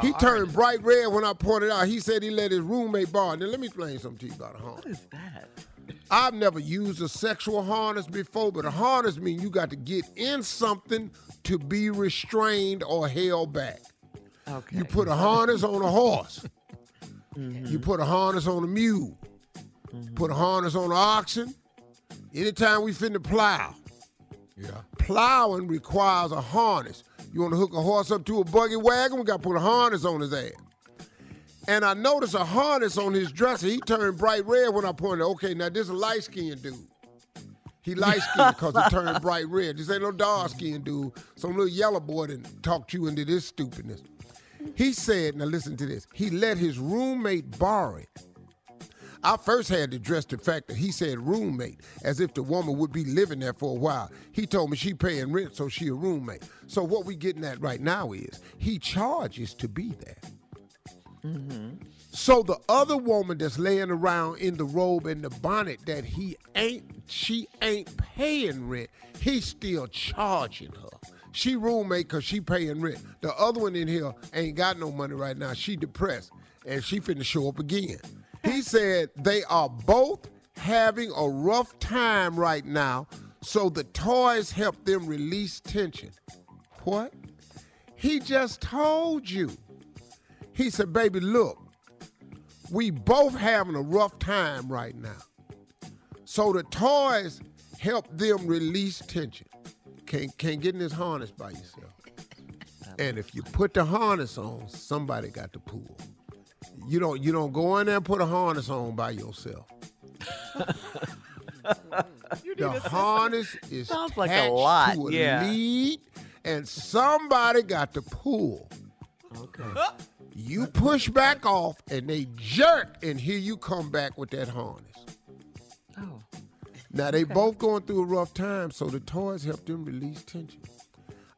S6: He turned bright red when I pointed out. He said he let his roommate borrow. it. Now let me explain something to you about a harness.
S8: What is that?
S6: I've never used a sexual harness before, but a harness means you got to get in something to be restrained or held back.
S8: Okay.
S6: You put a harness on a horse. Mm-hmm. You put a harness on a mule. Mm-hmm. Put a harness on an oxen. Anytime we finna plow.
S10: Yeah.
S6: Plowing requires a harness. You want to hook a horse up to a buggy wagon? We got to put a harness on his ass. And I noticed a harness on his dresser. He turned bright red when I pointed. Okay, now this is a light skinned dude. He light skinned because he turned bright red. This ain't no dark skinned dude. Some little yellow boy that talked you into this stupidness. He said, now listen to this. He let his roommate borrow it. I first had to address the fact that he said roommate, as if the woman would be living there for a while. He told me she paying rent, so she a roommate. So what we getting at right now is he charges to be there. So the other woman that's laying around in the robe and the bonnet that he ain't, she ain't paying rent. He's still charging her. She roommate cause she paying rent. The other one in here ain't got no money right now. She depressed and she finna show up again. He said they are both having a rough time right now, so the toys help them release tension. What? He just told you. He said, baby, look, we both having a rough time right now. So the toys help them release tension. Can't, can't get in this harness by yourself. And if you put the harness on, somebody got to pull. You don't you don't go in there and put a harness on by yourself. the harness is
S8: Sounds like a
S6: attached
S8: lot,
S6: to a
S8: yeah.
S6: lead, and somebody got to pull.
S8: Okay.
S6: You push back off, and they jerk, and here you come back with that harness.
S8: Oh.
S6: Now they both going through a rough time, so the toys help them release tension.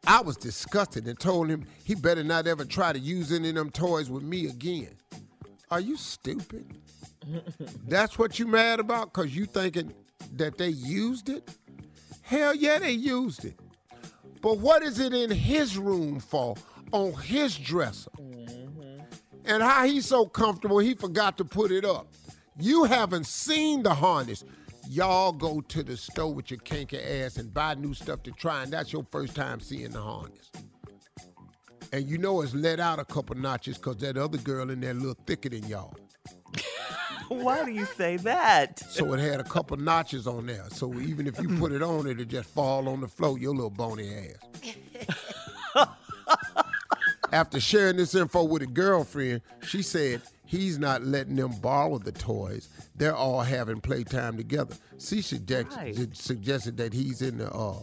S6: I was disgusted and told him he better not ever try to use any of them toys with me again. Are you stupid? That's what you mad about? Cause you thinking that they used it? Hell yeah, they used it. But what is it in his room for? On his dresser? Mm-hmm. And how he's so comfortable, he forgot to put it up. You haven't seen the harness. Y'all go to the store with your kinky ass and buy new stuff to try, and that's your first time seeing the harness. And you know it's let out a couple notches because that other girl in there a little thicker than y'all.
S8: Why do you say that?
S6: So it had a couple notches on there. So even if you mm-hmm. put it on, it'll just fall on the floor, your little bony ass. After sharing this info with a girlfriend, she said he's not letting them borrow the toys. They're all having playtime together. She suggest-
S8: Right.
S6: suggested that he's in the uh,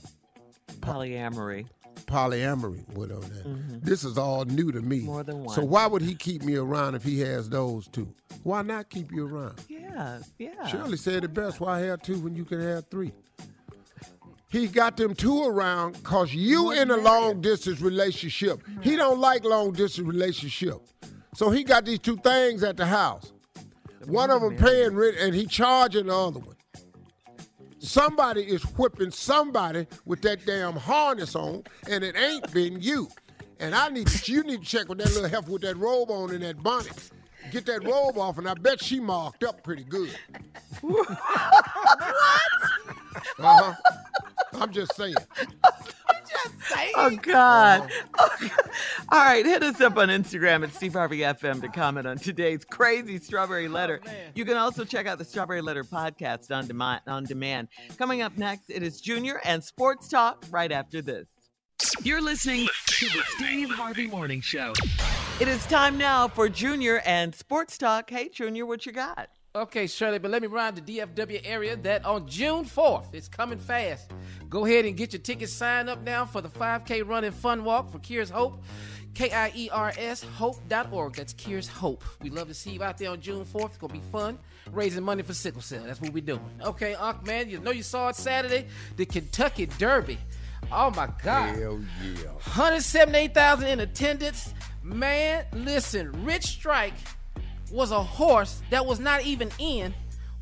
S8: Polyamory.
S6: polyamory with her. Then. This is all new to me.
S8: Mm-hmm. More than one.
S6: So why would he keep me around if he has those two? Why not keep you around?
S8: Yeah, yeah.
S6: Shirley said it best. Why have two when you can have three? he got them two around because you in a long distance relationship. He don't like long distance relationship. So he got these two things at the house. One of them paying rent and he charging the other one. Somebody is whipping somebody with that damn harness on, and it ain't been you. And I need you need to check with that little heifer with that robe on and that bonnet. Get that robe off, and I bet she marked up pretty good.
S8: what?
S6: Uh huh. I'm just saying.
S8: Oh God. Oh, God. All right, hit us up on Instagram at Steve Harvey FM to comment on today's crazy strawberry letter. you can also check out the Strawberry Letter podcast on demand. On demand. Coming up next, it is Junior and Sports Talk. Right after this.
S7: You're listening to the Steve Harvey Morning Show.
S8: It is time now for Junior and Sports Talk. Hey, Junior, what you got?
S2: Okay, Shirley, but let me remind the DFW area that on June 4th, it's coming fast. Go ahead and get your tickets signed up now for the 5K Run and Fun Walk for Kiers Hope. K I E R S hope.org. That's Kiers Hope. We love to see you out there on June 4th. It's going to be fun. Raising money for sickle cell. That's what we're doing. Okay, Unc, man, you know you saw it Saturday? The Kentucky Derby. Oh my God.
S6: Hell yeah.
S2: 178,000 in attendance. Man, listen, Rich Strike was a horse that was not even in.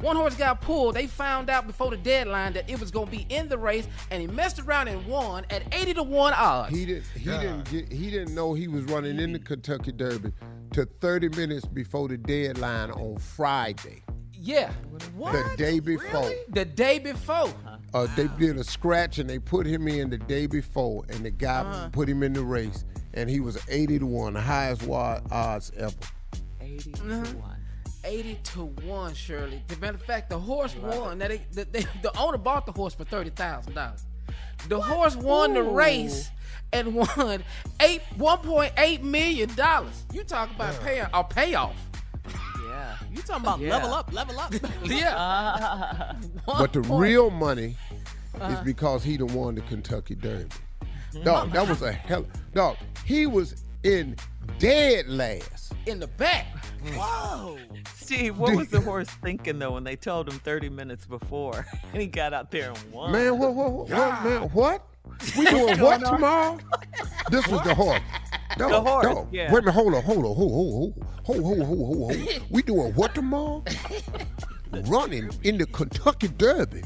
S2: One horse got pulled. They found out before the deadline that it was going to be in the race, and he messed around and won at 80 to 1 odds.
S6: He didn't. He didn't. Get, he didn't know he was running in the Kentucky Derby to 30 minutes before the deadline on Friday.
S2: Yeah. What?
S6: The day before.
S2: The day before.
S6: Uh, they did a scratch and they put him in the day before, and the guy
S2: Uh-huh.
S6: put him in the race, and he was 80 to one, the highest odds ever.
S8: 80
S2: Mhm. 80 to 1, Shirley. As a matter of fact, the horse won. Now they, the, they, the owner bought the horse for $30,000. The horse won the race and won eight $1.8 million. You talk about pay, a payoff.
S8: Yeah.
S9: You talking about
S2: Yeah.
S9: level up, level up.
S2: Yeah.
S6: But the
S2: point-
S6: real money
S2: Uh-huh.
S6: is because he done won the Kentucky Derby.
S2: Mm-hmm.
S6: Dog, that was a hell. Dog, he was in dead last.
S2: In the back.
S9: Whoa.
S8: Steve, what was the horse thinking though when they told him 30 minutes before and he got out there and won?
S6: Man, what, what, what, what, man, what? We doing what tomorrow? This was the horse. Dog,
S8: The horse,
S6: dog.
S8: yeah.
S6: Wait a minute, hold on, hold on, hold on, hold on, hold on, hold on, hold on, hold on. We doing what tomorrow? Running in the Kentucky Derby.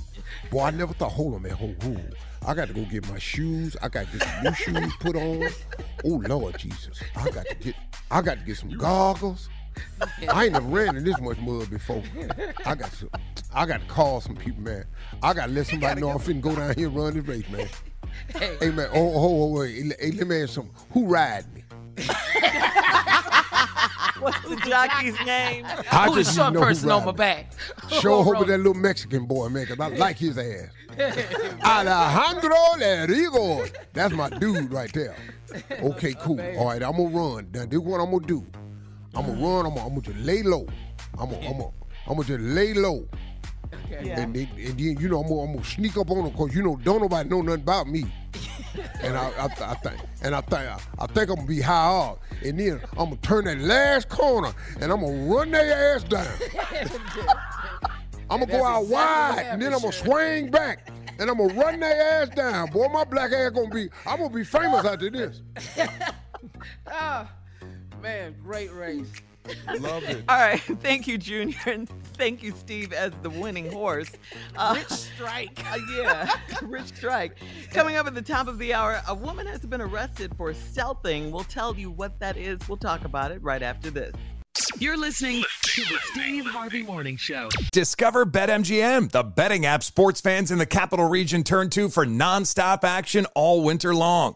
S6: Boy, I never thought, hold on, man, hold on. I got to go get my shoes. I got to get some new shoes put on. Oh Lord Jesus, I got to get, I got to get some goggles. I ain't never ran in this much mud before. I got to, I got to call some people, man. I got to let somebody know I'm finna go down here and run this race, man. Hey man, oh, oh, oh wait, hey, let me ask something. Who ride me?
S8: What's the jockey's name?
S6: I
S2: Who the
S6: just
S2: short
S6: know
S2: person on my back?
S6: Show hope with that little Mexican boy, man, 'cause I like his ass. Alejandro Lerigo. That's my dude right there. Okay, cool. All right, I'm gonna run. Now, this is what I'm gonna do. I'm gonna run. I'm gonna, I'm gonna just lay low. I'm gonna, I'm gonna, I'm gonna just lay low.
S8: Yeah.
S6: And, then, and then, you know, I'm gonna, I'm gonna sneak up on them because you know, don't nobody know nothing about me. and I, I, I think, and I think, I, I think I'm gonna be high up. And then I'm gonna turn that last corner and I'm gonna run their ass down. I'm gonna go out
S2: exactly
S6: wide and then I'm gonna
S2: happened,
S6: swing back and I'm gonna run their ass down. Boy, my black ass gonna be, I'm gonna be famous after this.
S2: Ah, man, great race.
S6: Love it.
S8: All right, thank you, Junior, and thank you, Steve, as the winning horse. Uh,
S9: Rich Strike.
S8: uh, yeah, Rich Strike. Coming up at the top of the hour, a woman has been arrested for stealthing. We'll tell you what that is. We'll talk about it right after this.
S7: You're listening to the Steve Harvey Morning Show.
S1: Discover BetMGM, the betting app sports fans in the capital region turn to for nonstop action all winter long.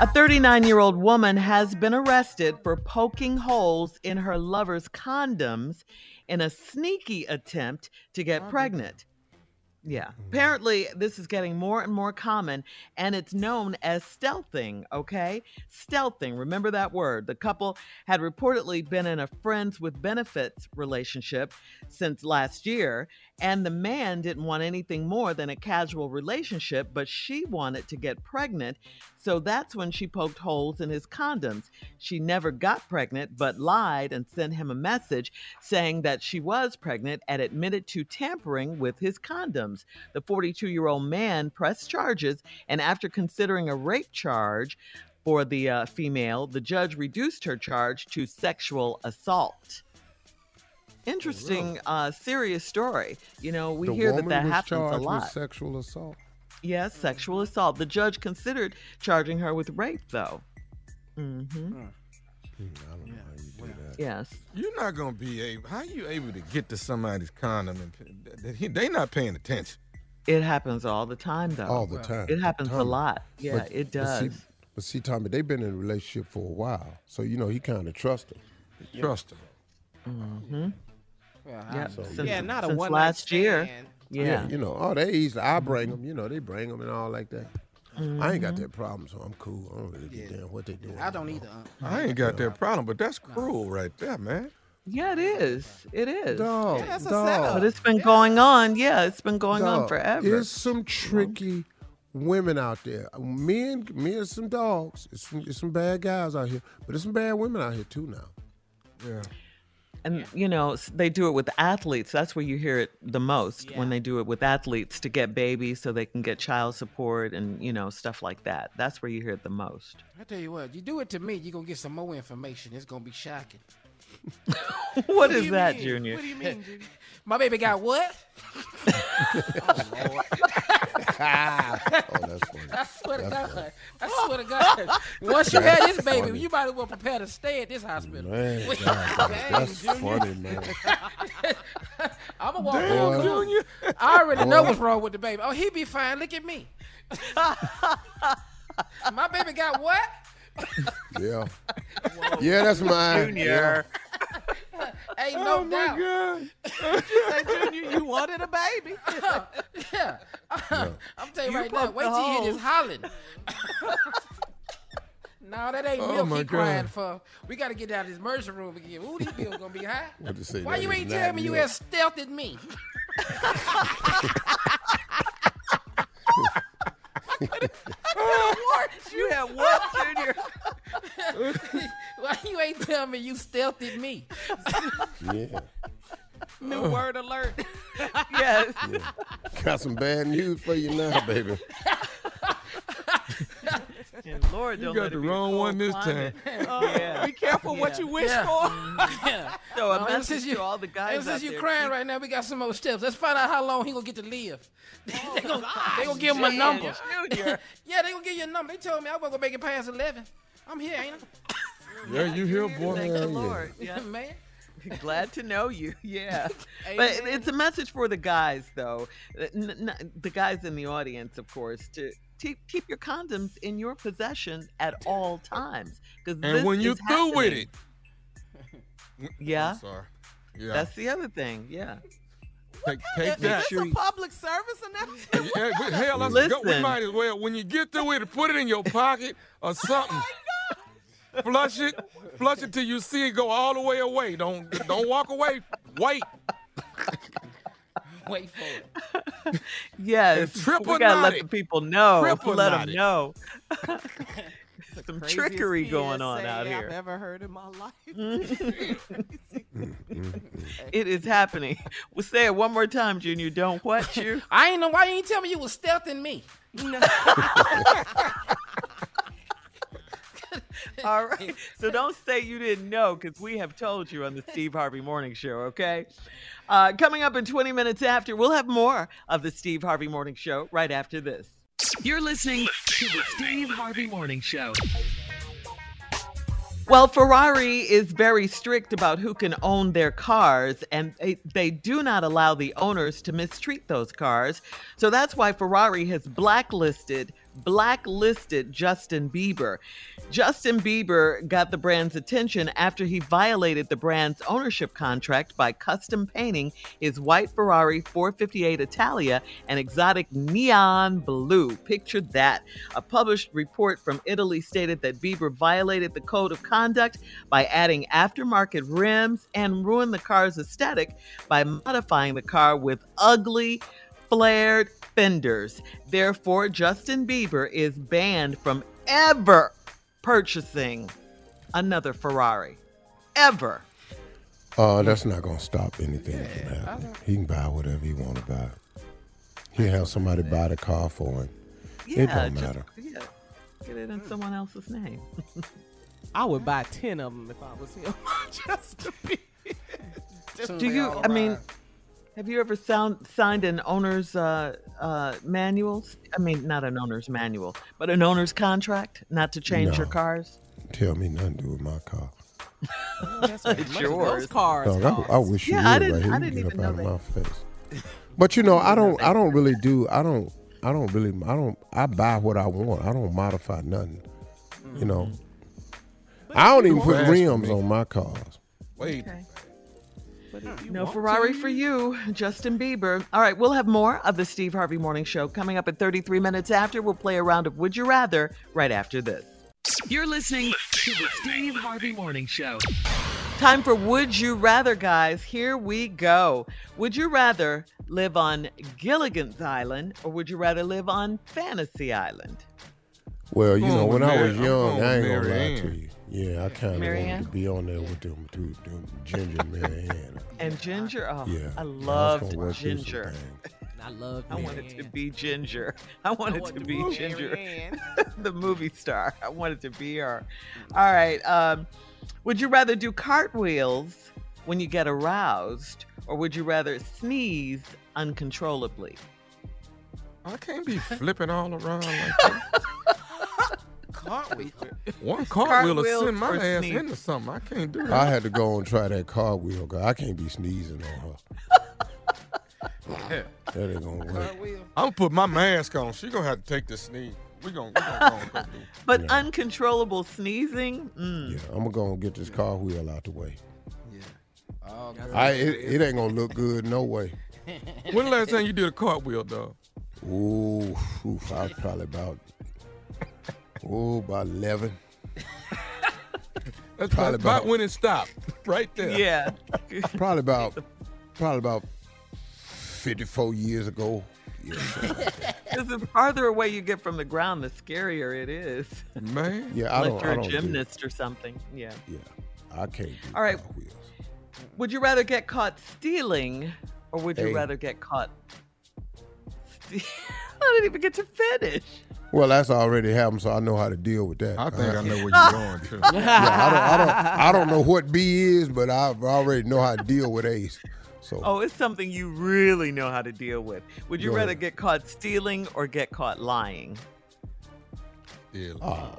S8: A 39 year old woman has been arrested for poking holes in her lover's condoms in a sneaky attempt to get pregnant. Yeah. Mm. Apparently, this is getting more and more common, and it's known as stealthing, okay? Stealthing, remember that word. The couple had reportedly been in a friends with benefits relationship since last year, and the man didn't want anything more than a casual relationship, but she wanted to get pregnant. So that's when she poked holes in his condoms. She never got pregnant, but lied and sent him a message saying that she was pregnant and admitted to tampering with his condoms. The 42 year old man pressed charges, and after considering a rape charge, for the uh, female, the judge reduced her charge to sexual assault. Interesting, uh, serious story. You know, we
S6: the
S8: hear that
S6: woman
S8: that
S6: was
S8: happens a
S6: charged with
S8: lot.
S6: sexual assault.
S8: Yes, sexual assault. The judge considered charging her with rape, though. Mm-hmm. Yes.
S10: You're not gonna be able. How are you able to get to somebody's condom and p- that they not paying attention?
S8: It happens all the time, though.
S6: All the time.
S8: It happens a lot. Yeah,
S6: But-
S8: it
S6: but
S8: does.
S6: see- But see, Tommy, they've been in a relationship for a while, so you know he kind of trusts her.
S10: Trust her.
S8: Mm-hmm. Yeah,
S6: So,
S8: since,
S9: Yeah, not a
S8: since
S9: one night
S8: last year.
S9: stand.
S8: Yeah.
S6: you know, oh, they easily. I bring them. You know, they bring them and all like that. I ain't got
S8: Mhm.
S6: that problem, so I'm cool. I don't really give a damn what they doing.
S9: I don't either.
S10: I ain't got that problem, but that's cruel right there, man.
S8: Yeah, it is. It is.
S6: Dog,
S9: Yeah, that's
S6: dog.
S9: setup.
S8: But it's been going on. Yeah, it's been going on forever.
S6: There's some tricky women out there. Men, men, some dogs. It's some, it's some bad guys out here, but there's some bad women out here too now.
S10: Yeah.
S8: And you know, they do it with athletes. That's where you hear it the most when they do it with athletes to get babies so they can get child support and, you know, stuff like that. That's where you hear it the most.
S2: I tell you what, you do it to me, you're gonna get some more information. It's gonna be shocking.
S8: what
S2: do
S8: is that,
S2: mean?
S8: Junior?
S2: What do you mean, Junior? My baby got what?
S6: oh, Ah. Oh, that's funny.
S2: I swear to
S6: That's
S2: God. I swear to God. Once you
S6: That's
S2: had this baby,
S6: funny.
S2: you might as well prepare to stay at this hospital.
S6: Man,
S2: Wait,
S6: God, that's funny, man.
S2: I'm gonna walk
S6: Damn. Junior.
S2: I already know what's wrong with the baby. Oh, he be fine. Look at me. My baby got what?
S6: Yeah. Yeah, that's mine.
S8: Junior.
S2: Ain't
S10: Oh
S2: no doubt.
S9: You say, Junior, you wanted a baby.
S2: yeah. I'm telling you
S9: You
S2: right now. Wait till you hear this
S9: holes.
S2: hollering. no, that ain't
S10: Oh,
S2: milk
S10: my
S2: he crying for. We got to get out of this emergency room again. Ooh, these bills gonna be high.
S6: What to say,
S2: Why you ain't
S6: not
S2: tell me you
S6: milk.
S2: as stealth as me?
S8: You had what, Junior?
S2: Why you ain't tell me you stealthed me?
S6: Yeah.
S9: New uh. word alert.
S8: yes.
S6: Got some bad news for you now, baby.
S8: And Lord,
S10: You
S8: don't
S10: got
S8: let
S10: the
S8: it
S10: wrong one this
S8: climate.
S9: Oh,
S8: Yeah.
S9: Be careful what you wish
S2: Yeah.
S9: for.
S2: Yeah.
S8: So a
S2: No,
S8: message
S2: since
S8: to
S2: you,
S8: all the guys
S2: since you
S8: there,
S2: crying right now, we got some more steps. Let's find out how long he gonna get to live. they gonna, they gonna give him a number. Yeah, they gonna give you a number. They told me I wasn't gonna make it past eleven. I'm here, ain't I?
S10: Yeah, you here, boy?
S8: Thank the. Lord. Yeah.
S2: Man.
S8: Glad to know you. Yeah. but it's a message for the guys, though. Uh, N- n- the guys in the audience, of course, to keep, keep your condoms in your possession at all times. Because
S10: And when you're through with it.
S8: Yeah.
S10: I'm sorry. Yeah.
S8: That's the other thing. Yeah.
S10: take, take
S9: Is
S10: that.
S9: this a public service announcement?
S10: Yeah, but hell, let's go. We might as well. When you get through with it, put it in your pocket or oh, something. Oh Flush it, flush it till you see it go all the way away. Don't don't walk away. Wait.
S2: Wait for it.
S8: Yes.
S10: It's triple
S8: we gotta let the people know.
S10: Triple
S8: let them
S10: knotted.
S8: know. Some
S9: Craziest
S8: trickery going on
S9: PSA
S8: out
S9: I've
S8: here.
S9: ever heard in my life.
S8: It is happening. We'll say it one more time, Junior. Don't what you.
S2: I ain't know why you ain't tell me you was stealthing me.
S8: All right. So don't say you didn't know because we have told you on the Steve Harvey Morning Show, okay? Uh, coming up in 20 minutes after, we'll have more of the Steve Harvey Morning Show right after this.
S7: You're listening to the Steve Harvey Morning Show.
S8: Well, Ferrari is very strict about who can own their cars, and they, they do not allow the owners to mistreat those cars. So that's why Ferrari has blacklisted blacklisted Justin Bieber. Justin Bieber got the brand's attention after he violated the brand's ownership contract by custom painting his white Ferrari 458 Italia an exotic neon blue. Picture that. A published report from Italy stated that Bieber violated the code of conduct by adding aftermarket rims and ruined the car's aesthetic by modifying the car with ugly flared fenders. Therefore, Justin Bieber is banned from ever purchasing another Ferrari. Ever.
S6: Uh, that's not gonna stop anything from happening. He can buy whatever he want to buy. He'll have somebody buy the car for him. it
S8: Yeah,
S6: don't
S8: just-
S6: matter.
S8: yeah. Get it in someone else's name.
S9: I would buy 10 of them if I was him. Just to be. Just
S8: Do you? I mean, have you ever sound, signed an owner's uh, uh, manual? I mean, not an owner's manual, but an owner's contract, not to change your cars.
S6: Tell me nothing to do with my car.
S9: That's what
S8: It's yours.
S9: Those cars.
S6: Dog,
S9: cost.
S6: I, I wish you
S8: Yeah, I
S6: would
S8: didn't-
S6: right here.
S8: I didn't
S6: get
S8: even
S6: up out
S8: know
S6: of my face. But you know, I don't. I don't really do. I don't. I don't really. I don't. I buy what I want. I don't modify nothing. You know. I don't even put rims
S10: me.
S6: on my cars.
S10: Wait.
S9: But if you
S8: No Ferrari
S9: to,
S8: for you, Justin Bieber. All right, we'll have more of the Steve Harvey Morning Show coming up at 33 minutes after. We'll play a round of Would You Rather right after this.
S7: You're listening to the Steve Harvey Morning Show.
S8: Time for Would You Rather, guys. Here we go. Would you rather live on Gilligan's Island or would you rather live on Fantasy Island?
S6: Well, you
S10: I'm
S6: know, when
S10: with
S6: I was young, I ain't
S10: with
S6: gonna lie to you. Yeah, I kind of
S8: Mary
S6: wanted to be on there with them, two, them Ginger and Mary Ann.
S8: And Ginger? Oh,
S6: Yeah,
S8: I
S6: I
S8: loved
S6: gonna work through some
S8: Ginger.
S6: things.
S9: I love
S8: I
S9: Mary
S8: wanted to be Ginger. I wanted
S9: want
S8: to
S9: to
S8: be
S9: be Mary
S8: Ginger, the movie star. I wanted to be her. All right. Um, would you rather do cartwheels when you get aroused, or would you rather sneeze uncontrollably?
S10: I can't be flipping all around like that.
S2: Cartwheel.
S10: One cartwheel will send my ass
S8: sneeze?
S10: into something. I can't do
S6: it.
S10: I
S6: had to go and try that cartwheel, cause I can't be sneezing on her. That ain't gonna work.
S2: Cartwheel.
S10: I'm gonna put my mask on. She gonna have to take the sneeze. We gonna, we gonna go and go do.
S8: But
S6: Yeah.
S8: uncontrollable sneezing? Mm.
S6: Yeah, I'm gonna go and get this cartwheel out the way.
S2: Yeah. Oh.
S6: I it, it ain't gonna look good no way.
S10: When the last time you did a cartwheel, dog?
S6: Ooh, oof, I was probably about oh about eleven.
S10: That's
S6: Probably
S10: about, about
S6: about-
S10: when it stopped. Right there.
S8: Yeah.
S6: Probably about probably about fifty four years ago. Yeah, something like that.
S8: Because the farther away you get from the ground, the scarier it is.
S10: Man.
S6: yeah I
S8: Unless
S6: don't.
S8: you're
S6: I
S8: a
S6: don't do-
S8: gymnast or something. Yeah.
S6: Yeah, I can't do
S8: All right.
S6: cartwheels.
S8: Would you rather get caught stealing or would you
S6: Hey.
S8: rather get caught? Ste- I didn't even get to finish.
S6: Well, that's already happened, so I know how to deal with that.
S10: I think I
S6: Uh,
S10: know where you're going to.
S6: yeah, I don't, I don't, I don't know what B is, but I already know how to deal with Ace. So
S8: Oh, it's something you really know how to deal with. Would you
S6: Go
S8: rather
S6: ahead.
S8: get caught stealing or get caught lying?
S10: Yeah.
S6: Oh,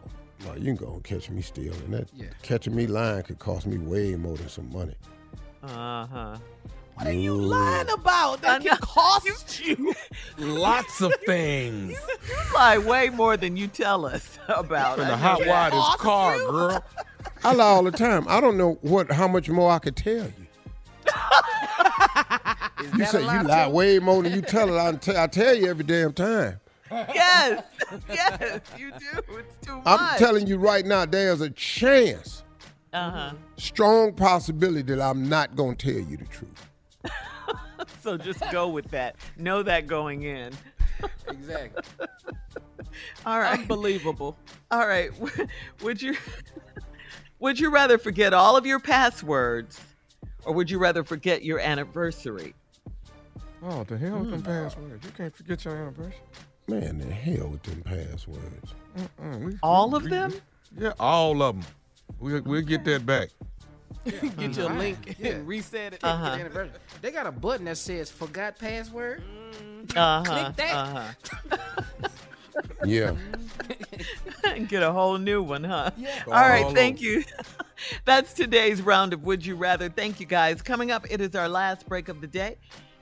S6: well, you can go and catch me stealing. That
S2: Yeah.
S6: catching me lying could cost me way more than some money.
S8: Uh huh.
S9: What are you lying about? That can cost you.
S10: Lots of things.
S8: You lie way more than you tell us about. In
S10: the hot
S8: that.
S10: wire this car, girl.
S6: I lie all the time. I don't know what how much more I could tell you. you say you
S2: lie,
S6: lie
S2: too?
S6: way more than you tell it. I, t- I tell you every damn time.
S8: Yes, yes, you do. It's too much.
S6: I'm telling you right now, there's a chance,
S8: Uh huh.
S6: strong possibility that I'm not gonna tell you the truth.
S8: So just go with that. Know that going in.
S2: Exactly.
S8: All right.
S9: Unbelievable.
S8: All right. Would you would you rather forget all of your passwords or would you rather forget your anniversary?
S10: Oh, the hell with them hmm. passwords. You can't forget your anniversary.
S6: Man, the hell with them passwords.
S10: Mm-mm,
S8: All
S10: we-
S8: of
S10: we-
S8: them?
S10: Yeah, all of them. We'll, we'll get that back.
S9: Get your link
S2: Yeah.
S9: and reset it.
S8: Uh-huh.
S2: Anniversary. They got a button that says "Forgot password."
S8: Uh-huh.
S2: Click that.
S8: Uh-huh.
S6: Yeah.
S8: Get a whole new one, huh?
S2: Yeah.
S8: All right,
S10: All
S8: thank
S10: over.
S8: you. That's today's round of Would You Rather. Thank you guys. Coming up, it is our last break of the day.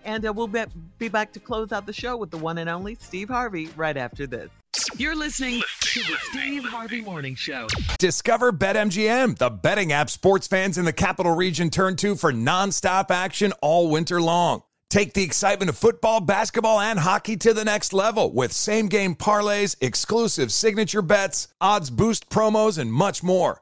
S8: And uh, we'll be, be back to close out the show with the one and only Steve Harvey right after this.
S7: You're listening to the Steve Harvey Morning Show.
S1: Discover BetMGM, the betting app sports fans in the capital region turn to for nonstop action all winter long. Take the excitement of football, basketball, and hockey to the next level with same game parlays, exclusive signature bets, odds boost promos, and much more.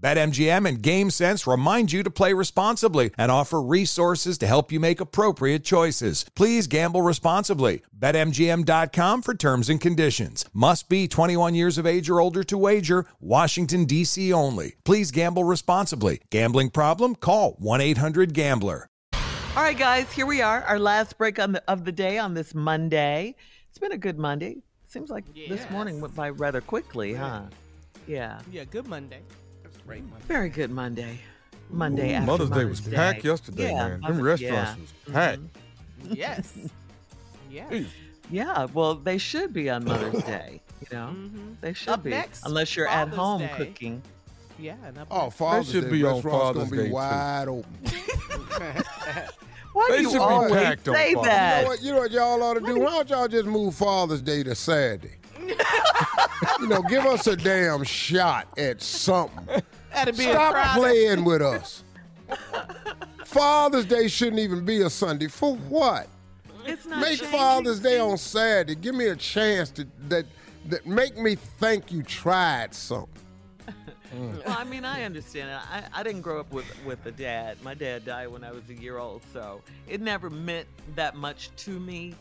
S1: BetMGM and GameSense remind you to play responsibly and offer resources to help you make appropriate choices. Please gamble responsibly. BetMGM.com for terms and conditions. Must be 21 years of age or older to wager. Washington, D.C. only. Please gamble responsibly. Gambling problem? Call 1 800 Gambler.
S8: All right, guys, here we are, our last break on the, of the day on this Monday. It's been a good Monday. Seems like this morning went by rather quickly, huh? Yeah.
S9: Yeah, good Monday.
S2: Great Monday.
S8: Very good Monday. Monday
S10: Ooh,
S8: after
S10: Mother's Day
S8: Mother's
S10: was packed yesterday,
S8: Yeah,
S10: man. Them restaurants
S8: yeah.
S10: was mm-hmm. packed.
S9: Yes. yes.
S8: Yeah, well, they should be on Mother's Day. You know, mm-hmm. they should
S9: Up
S8: be,
S9: next,
S8: unless you're at home
S9: Day.
S8: cooking.
S9: Yeah. And up
S6: Oh,
S9: next-
S6: Father's
S10: should
S6: Day
S10: be on
S6: restaurants
S10: Father's
S6: gonna be
S10: Day, too.
S6: wide open.
S8: Why
S10: They
S8: do you
S10: should be
S8: always
S10: packed on
S8: say
S10: Father's
S6: You
S8: that?
S6: know what? You know what y'all ought to do? Why don't y'all just move Father's Day to Saturday? you know, give us a damn shot at something.
S9: That'd be
S6: Stop playing with us. Father's Day shouldn't even be a Sunday. For what?
S8: It's not
S6: Make
S8: changing
S6: Father's Day on. Saturday. Give me a chance to that that make me think you tried something.
S8: Well, I mean, I understand it. I, I didn't grow up with with a dad. My dad died when I was a year old, so it never meant that much to me.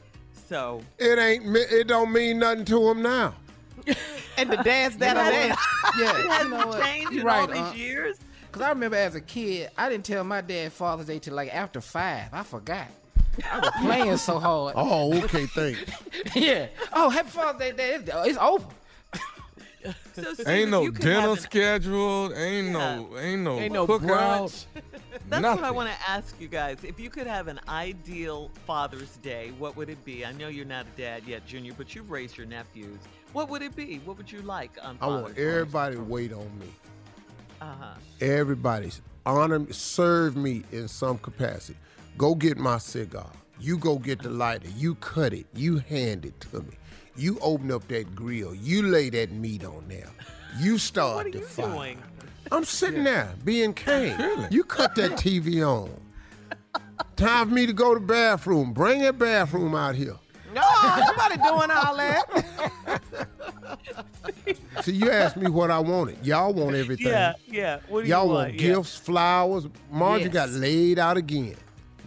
S8: So
S6: It ain't. It don't mean nothing to him now.
S9: And the dads that
S8: You
S9: are
S8: know
S9: there.
S8: it
S2: Yeah,
S8: hasn't
S2: you know what?
S8: changed
S2: You
S8: in
S2: right,
S8: all these
S2: uh,
S8: years.
S2: Cause I remember as a kid, I didn't tell my dad Father's Day till like after five. I forgot. I was playing so hard.
S6: Oh, okay, thanks.
S2: yeah. Oh, happy Father's Day, Dad. It's, it's over.
S8: So, Steve,
S10: Ain't no dinner
S8: an-
S10: scheduled. Ain't no, ain't no,
S9: Ain't no
S10: cookouts.
S8: That's
S10: nothing.
S8: what I want to ask you guys. If you could have an ideal Father's Day, what would it be? I know you're not a dad yet, Junior, but you've raised your nephews. What would it be? What would you like on
S6: I
S8: Father's
S6: want everybody to wait on me.
S8: Uh-huh.
S6: Everybody's honor, me, serve me in some capacity. Go get my cigar. You go get the lighter. You cut it. You hand it to me. You open up that grill. You lay that meat on there. You start
S8: What are
S6: the
S8: you
S6: fire.
S8: doing?
S6: I'm sitting there being kind. You cut that TV on. Time for me to go to the bathroom. Bring that bathroom out here.
S9: No, nobody doing all that.
S6: See, you asked me what I wanted. Y'all want everything.
S8: Yeah, yeah. What do
S6: Y'all
S8: you
S6: want
S8: want? Yeah.
S6: gifts, flowers. Margie
S9: Yes.
S6: got laid out again.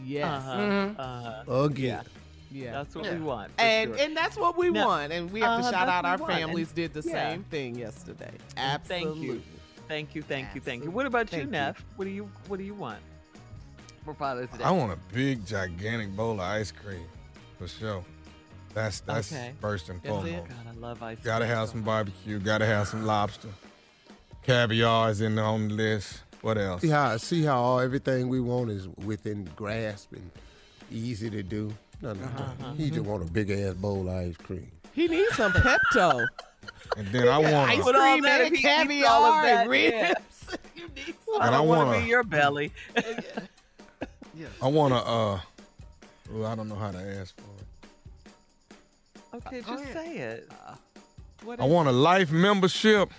S9: Yes.
S8: Uh-huh. Uh-huh.
S6: Again.
S9: Yeah.
S8: That's what we want.
S9: And
S8: sure.
S9: and that's what we
S8: Now-
S9: want. And we have to
S8: Uh-huh,
S9: shout out our
S8: we want. And-
S9: families did the
S8: yeah.
S9: same thing yesterday. Absolutely.
S8: Thank you. Thank you, thank you, thank you. What about
S9: Thank you.
S8: Neff? What do you what do you want for Father's Day?
S10: I want a big, gigantic bowl of ice cream, for sure. That's that's
S8: Okay.
S10: first and
S8: That's
S10: foremost.
S8: God, I love ice
S10: Gotta have
S8: so
S10: some barbecue. Gotta have some lobster. Caviar is in on the list. What else?
S6: See how see how all, everything we want is within grasp and easy to do. No, no,
S9: Uh-huh.
S6: no. He just want a big ass bowl of ice cream.
S9: He needs some Pepto.
S10: And then I want
S9: ice
S8: With all
S9: cream
S8: that,
S9: and
S8: if he eats all of
S9: caviar
S8: that,
S9: and ribs.
S8: yeah.
S9: You need
S8: I
S10: And I
S8: don't want
S10: wanna-
S8: be your belly.
S10: I want to. Uh, well, I don't know how to ask for it.
S8: Okay, just say it.
S9: What
S10: I want a life membership.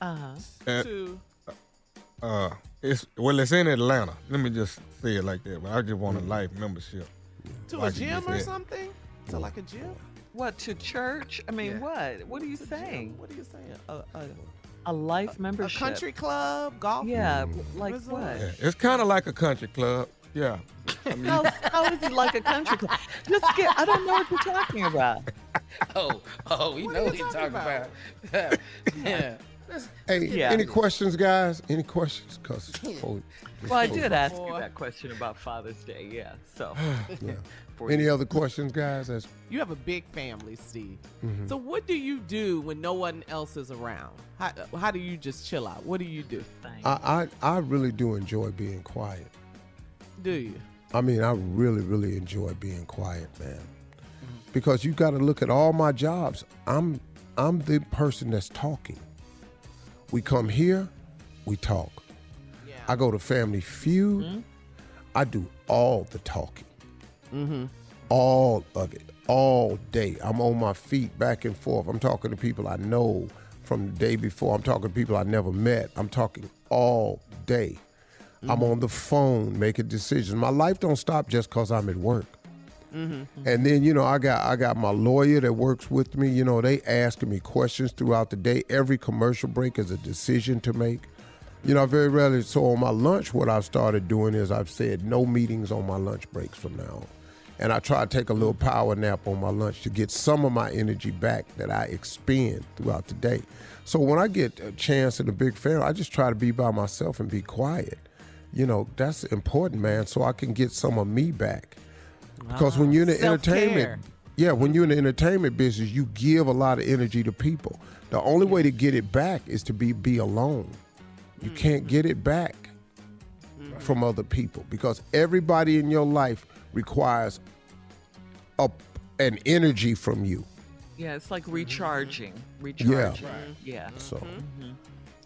S8: Uh huh.
S10: At,
S9: to
S10: uh, it's well, it's in Atlanta. Let me just say it like that. But I just want a life membership.
S9: to
S10: Like
S9: a
S10: you
S9: gym
S10: just
S9: or
S10: said.
S9: something? To like a gym?
S8: What to church? I mean,
S9: Yeah.
S8: what? What are you
S9: To gym.
S8: saying?
S9: What are you saying? A, a,
S8: A life membership?
S9: a
S8: membership?
S9: country club, golf?
S8: Yeah, like
S9: resort?
S8: what?
S10: Yeah, it's kind of like a country club. Yeah. I mean,
S8: How, how is it like a country club? Just get. I don't know what you're talking about.
S2: Oh, oh, we
S9: What
S2: know what
S9: you
S2: he's
S9: talking
S2: talking about. yeah.
S6: Hey,
S8: Yeah.
S6: any questions, guys? Any questions? Cause before we-
S8: Well, I did ask you that question about Father's Day. Yeah. So.
S6: Yeah. Any other questions, guys? That's
S9: You have a big family, Steve.
S6: Mhm.
S9: So what do you do when no one else is around? How, how do you just chill out? What do you do?
S6: I, I I really do enjoy being quiet.
S9: Do you?
S6: I mean, I really, really enjoy being quiet, man. Because you got to look at all my jobs. I'm I'm the person that's talking. We come here, we talk. I go to Family Feud. I do all the talking.
S9: Mm-hmm.
S6: all of it, all day. I'm on my feet back and forth. I'm talking to people I know from the day before. I'm talking to people I never met. I'm talking all day. I'm on the phone making decisions. My life don't stop just because I'm at work.
S9: Mm-hmm.
S6: And then you know I got I got my lawyer that works with me. You know they asking me questions throughout the day. Every commercial break is a decision to make. You know I very rarely. So on my lunch, what I've started doing is I've said no meetings on my lunch breaks from now on, and I try to take a little power nap on my lunch to get some of my energy back that I expend throughout the day. So when I get a chance at a big fair, I just try to be by myself and be quiet. You know that's important, man. So I can get some of me back. Because when ah. you're in the
S9: Self-care.
S6: entertainment, yeah, when you're in the entertainment business, you give a lot of energy to people. The only way to get it back is to be be alone. You mm-hmm. can't get it back mm-hmm. from other people because everybody in your life requires a, an energy from you.
S8: Yeah, it's like mm-hmm. recharging.
S6: Yeah.
S8: Recharging. Yeah.
S6: So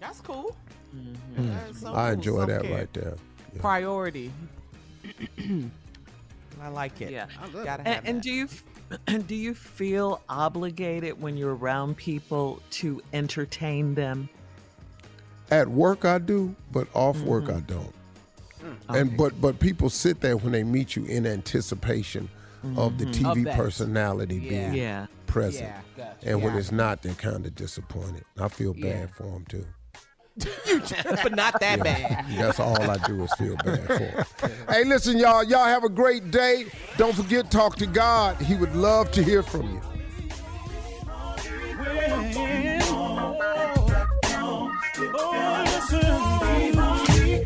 S9: That's cool.
S6: Mm,
S9: That's so
S6: I enjoy that
S9: Self-care.
S6: right there.
S9: Priority. I like it.
S8: Yeah.
S9: Gotta have
S8: And, and do you do you feel obligated when you're around people to entertain them?
S6: At work I do, but off work
S8: Mm-hmm.
S6: I don't.
S8: Mm.
S6: And but but people sit there when they meet you in anticipation of the
S8: Mhm.
S6: TV
S8: Of
S6: personality
S8: Yeah.
S6: being
S8: Yeah.
S6: present.
S9: Yeah, gotcha.
S6: And when it's not, they're kind of disappointed. I feel bad
S9: Yeah.
S6: for them too.
S9: but not that bad.
S6: That's all I do is feel bad for. hey, listen, y'all. Y'all have a great day. Don't forget, talk to God. He would love to hear from you.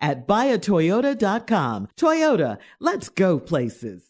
S8: at buyatoyota.com. Toyota, let's go places.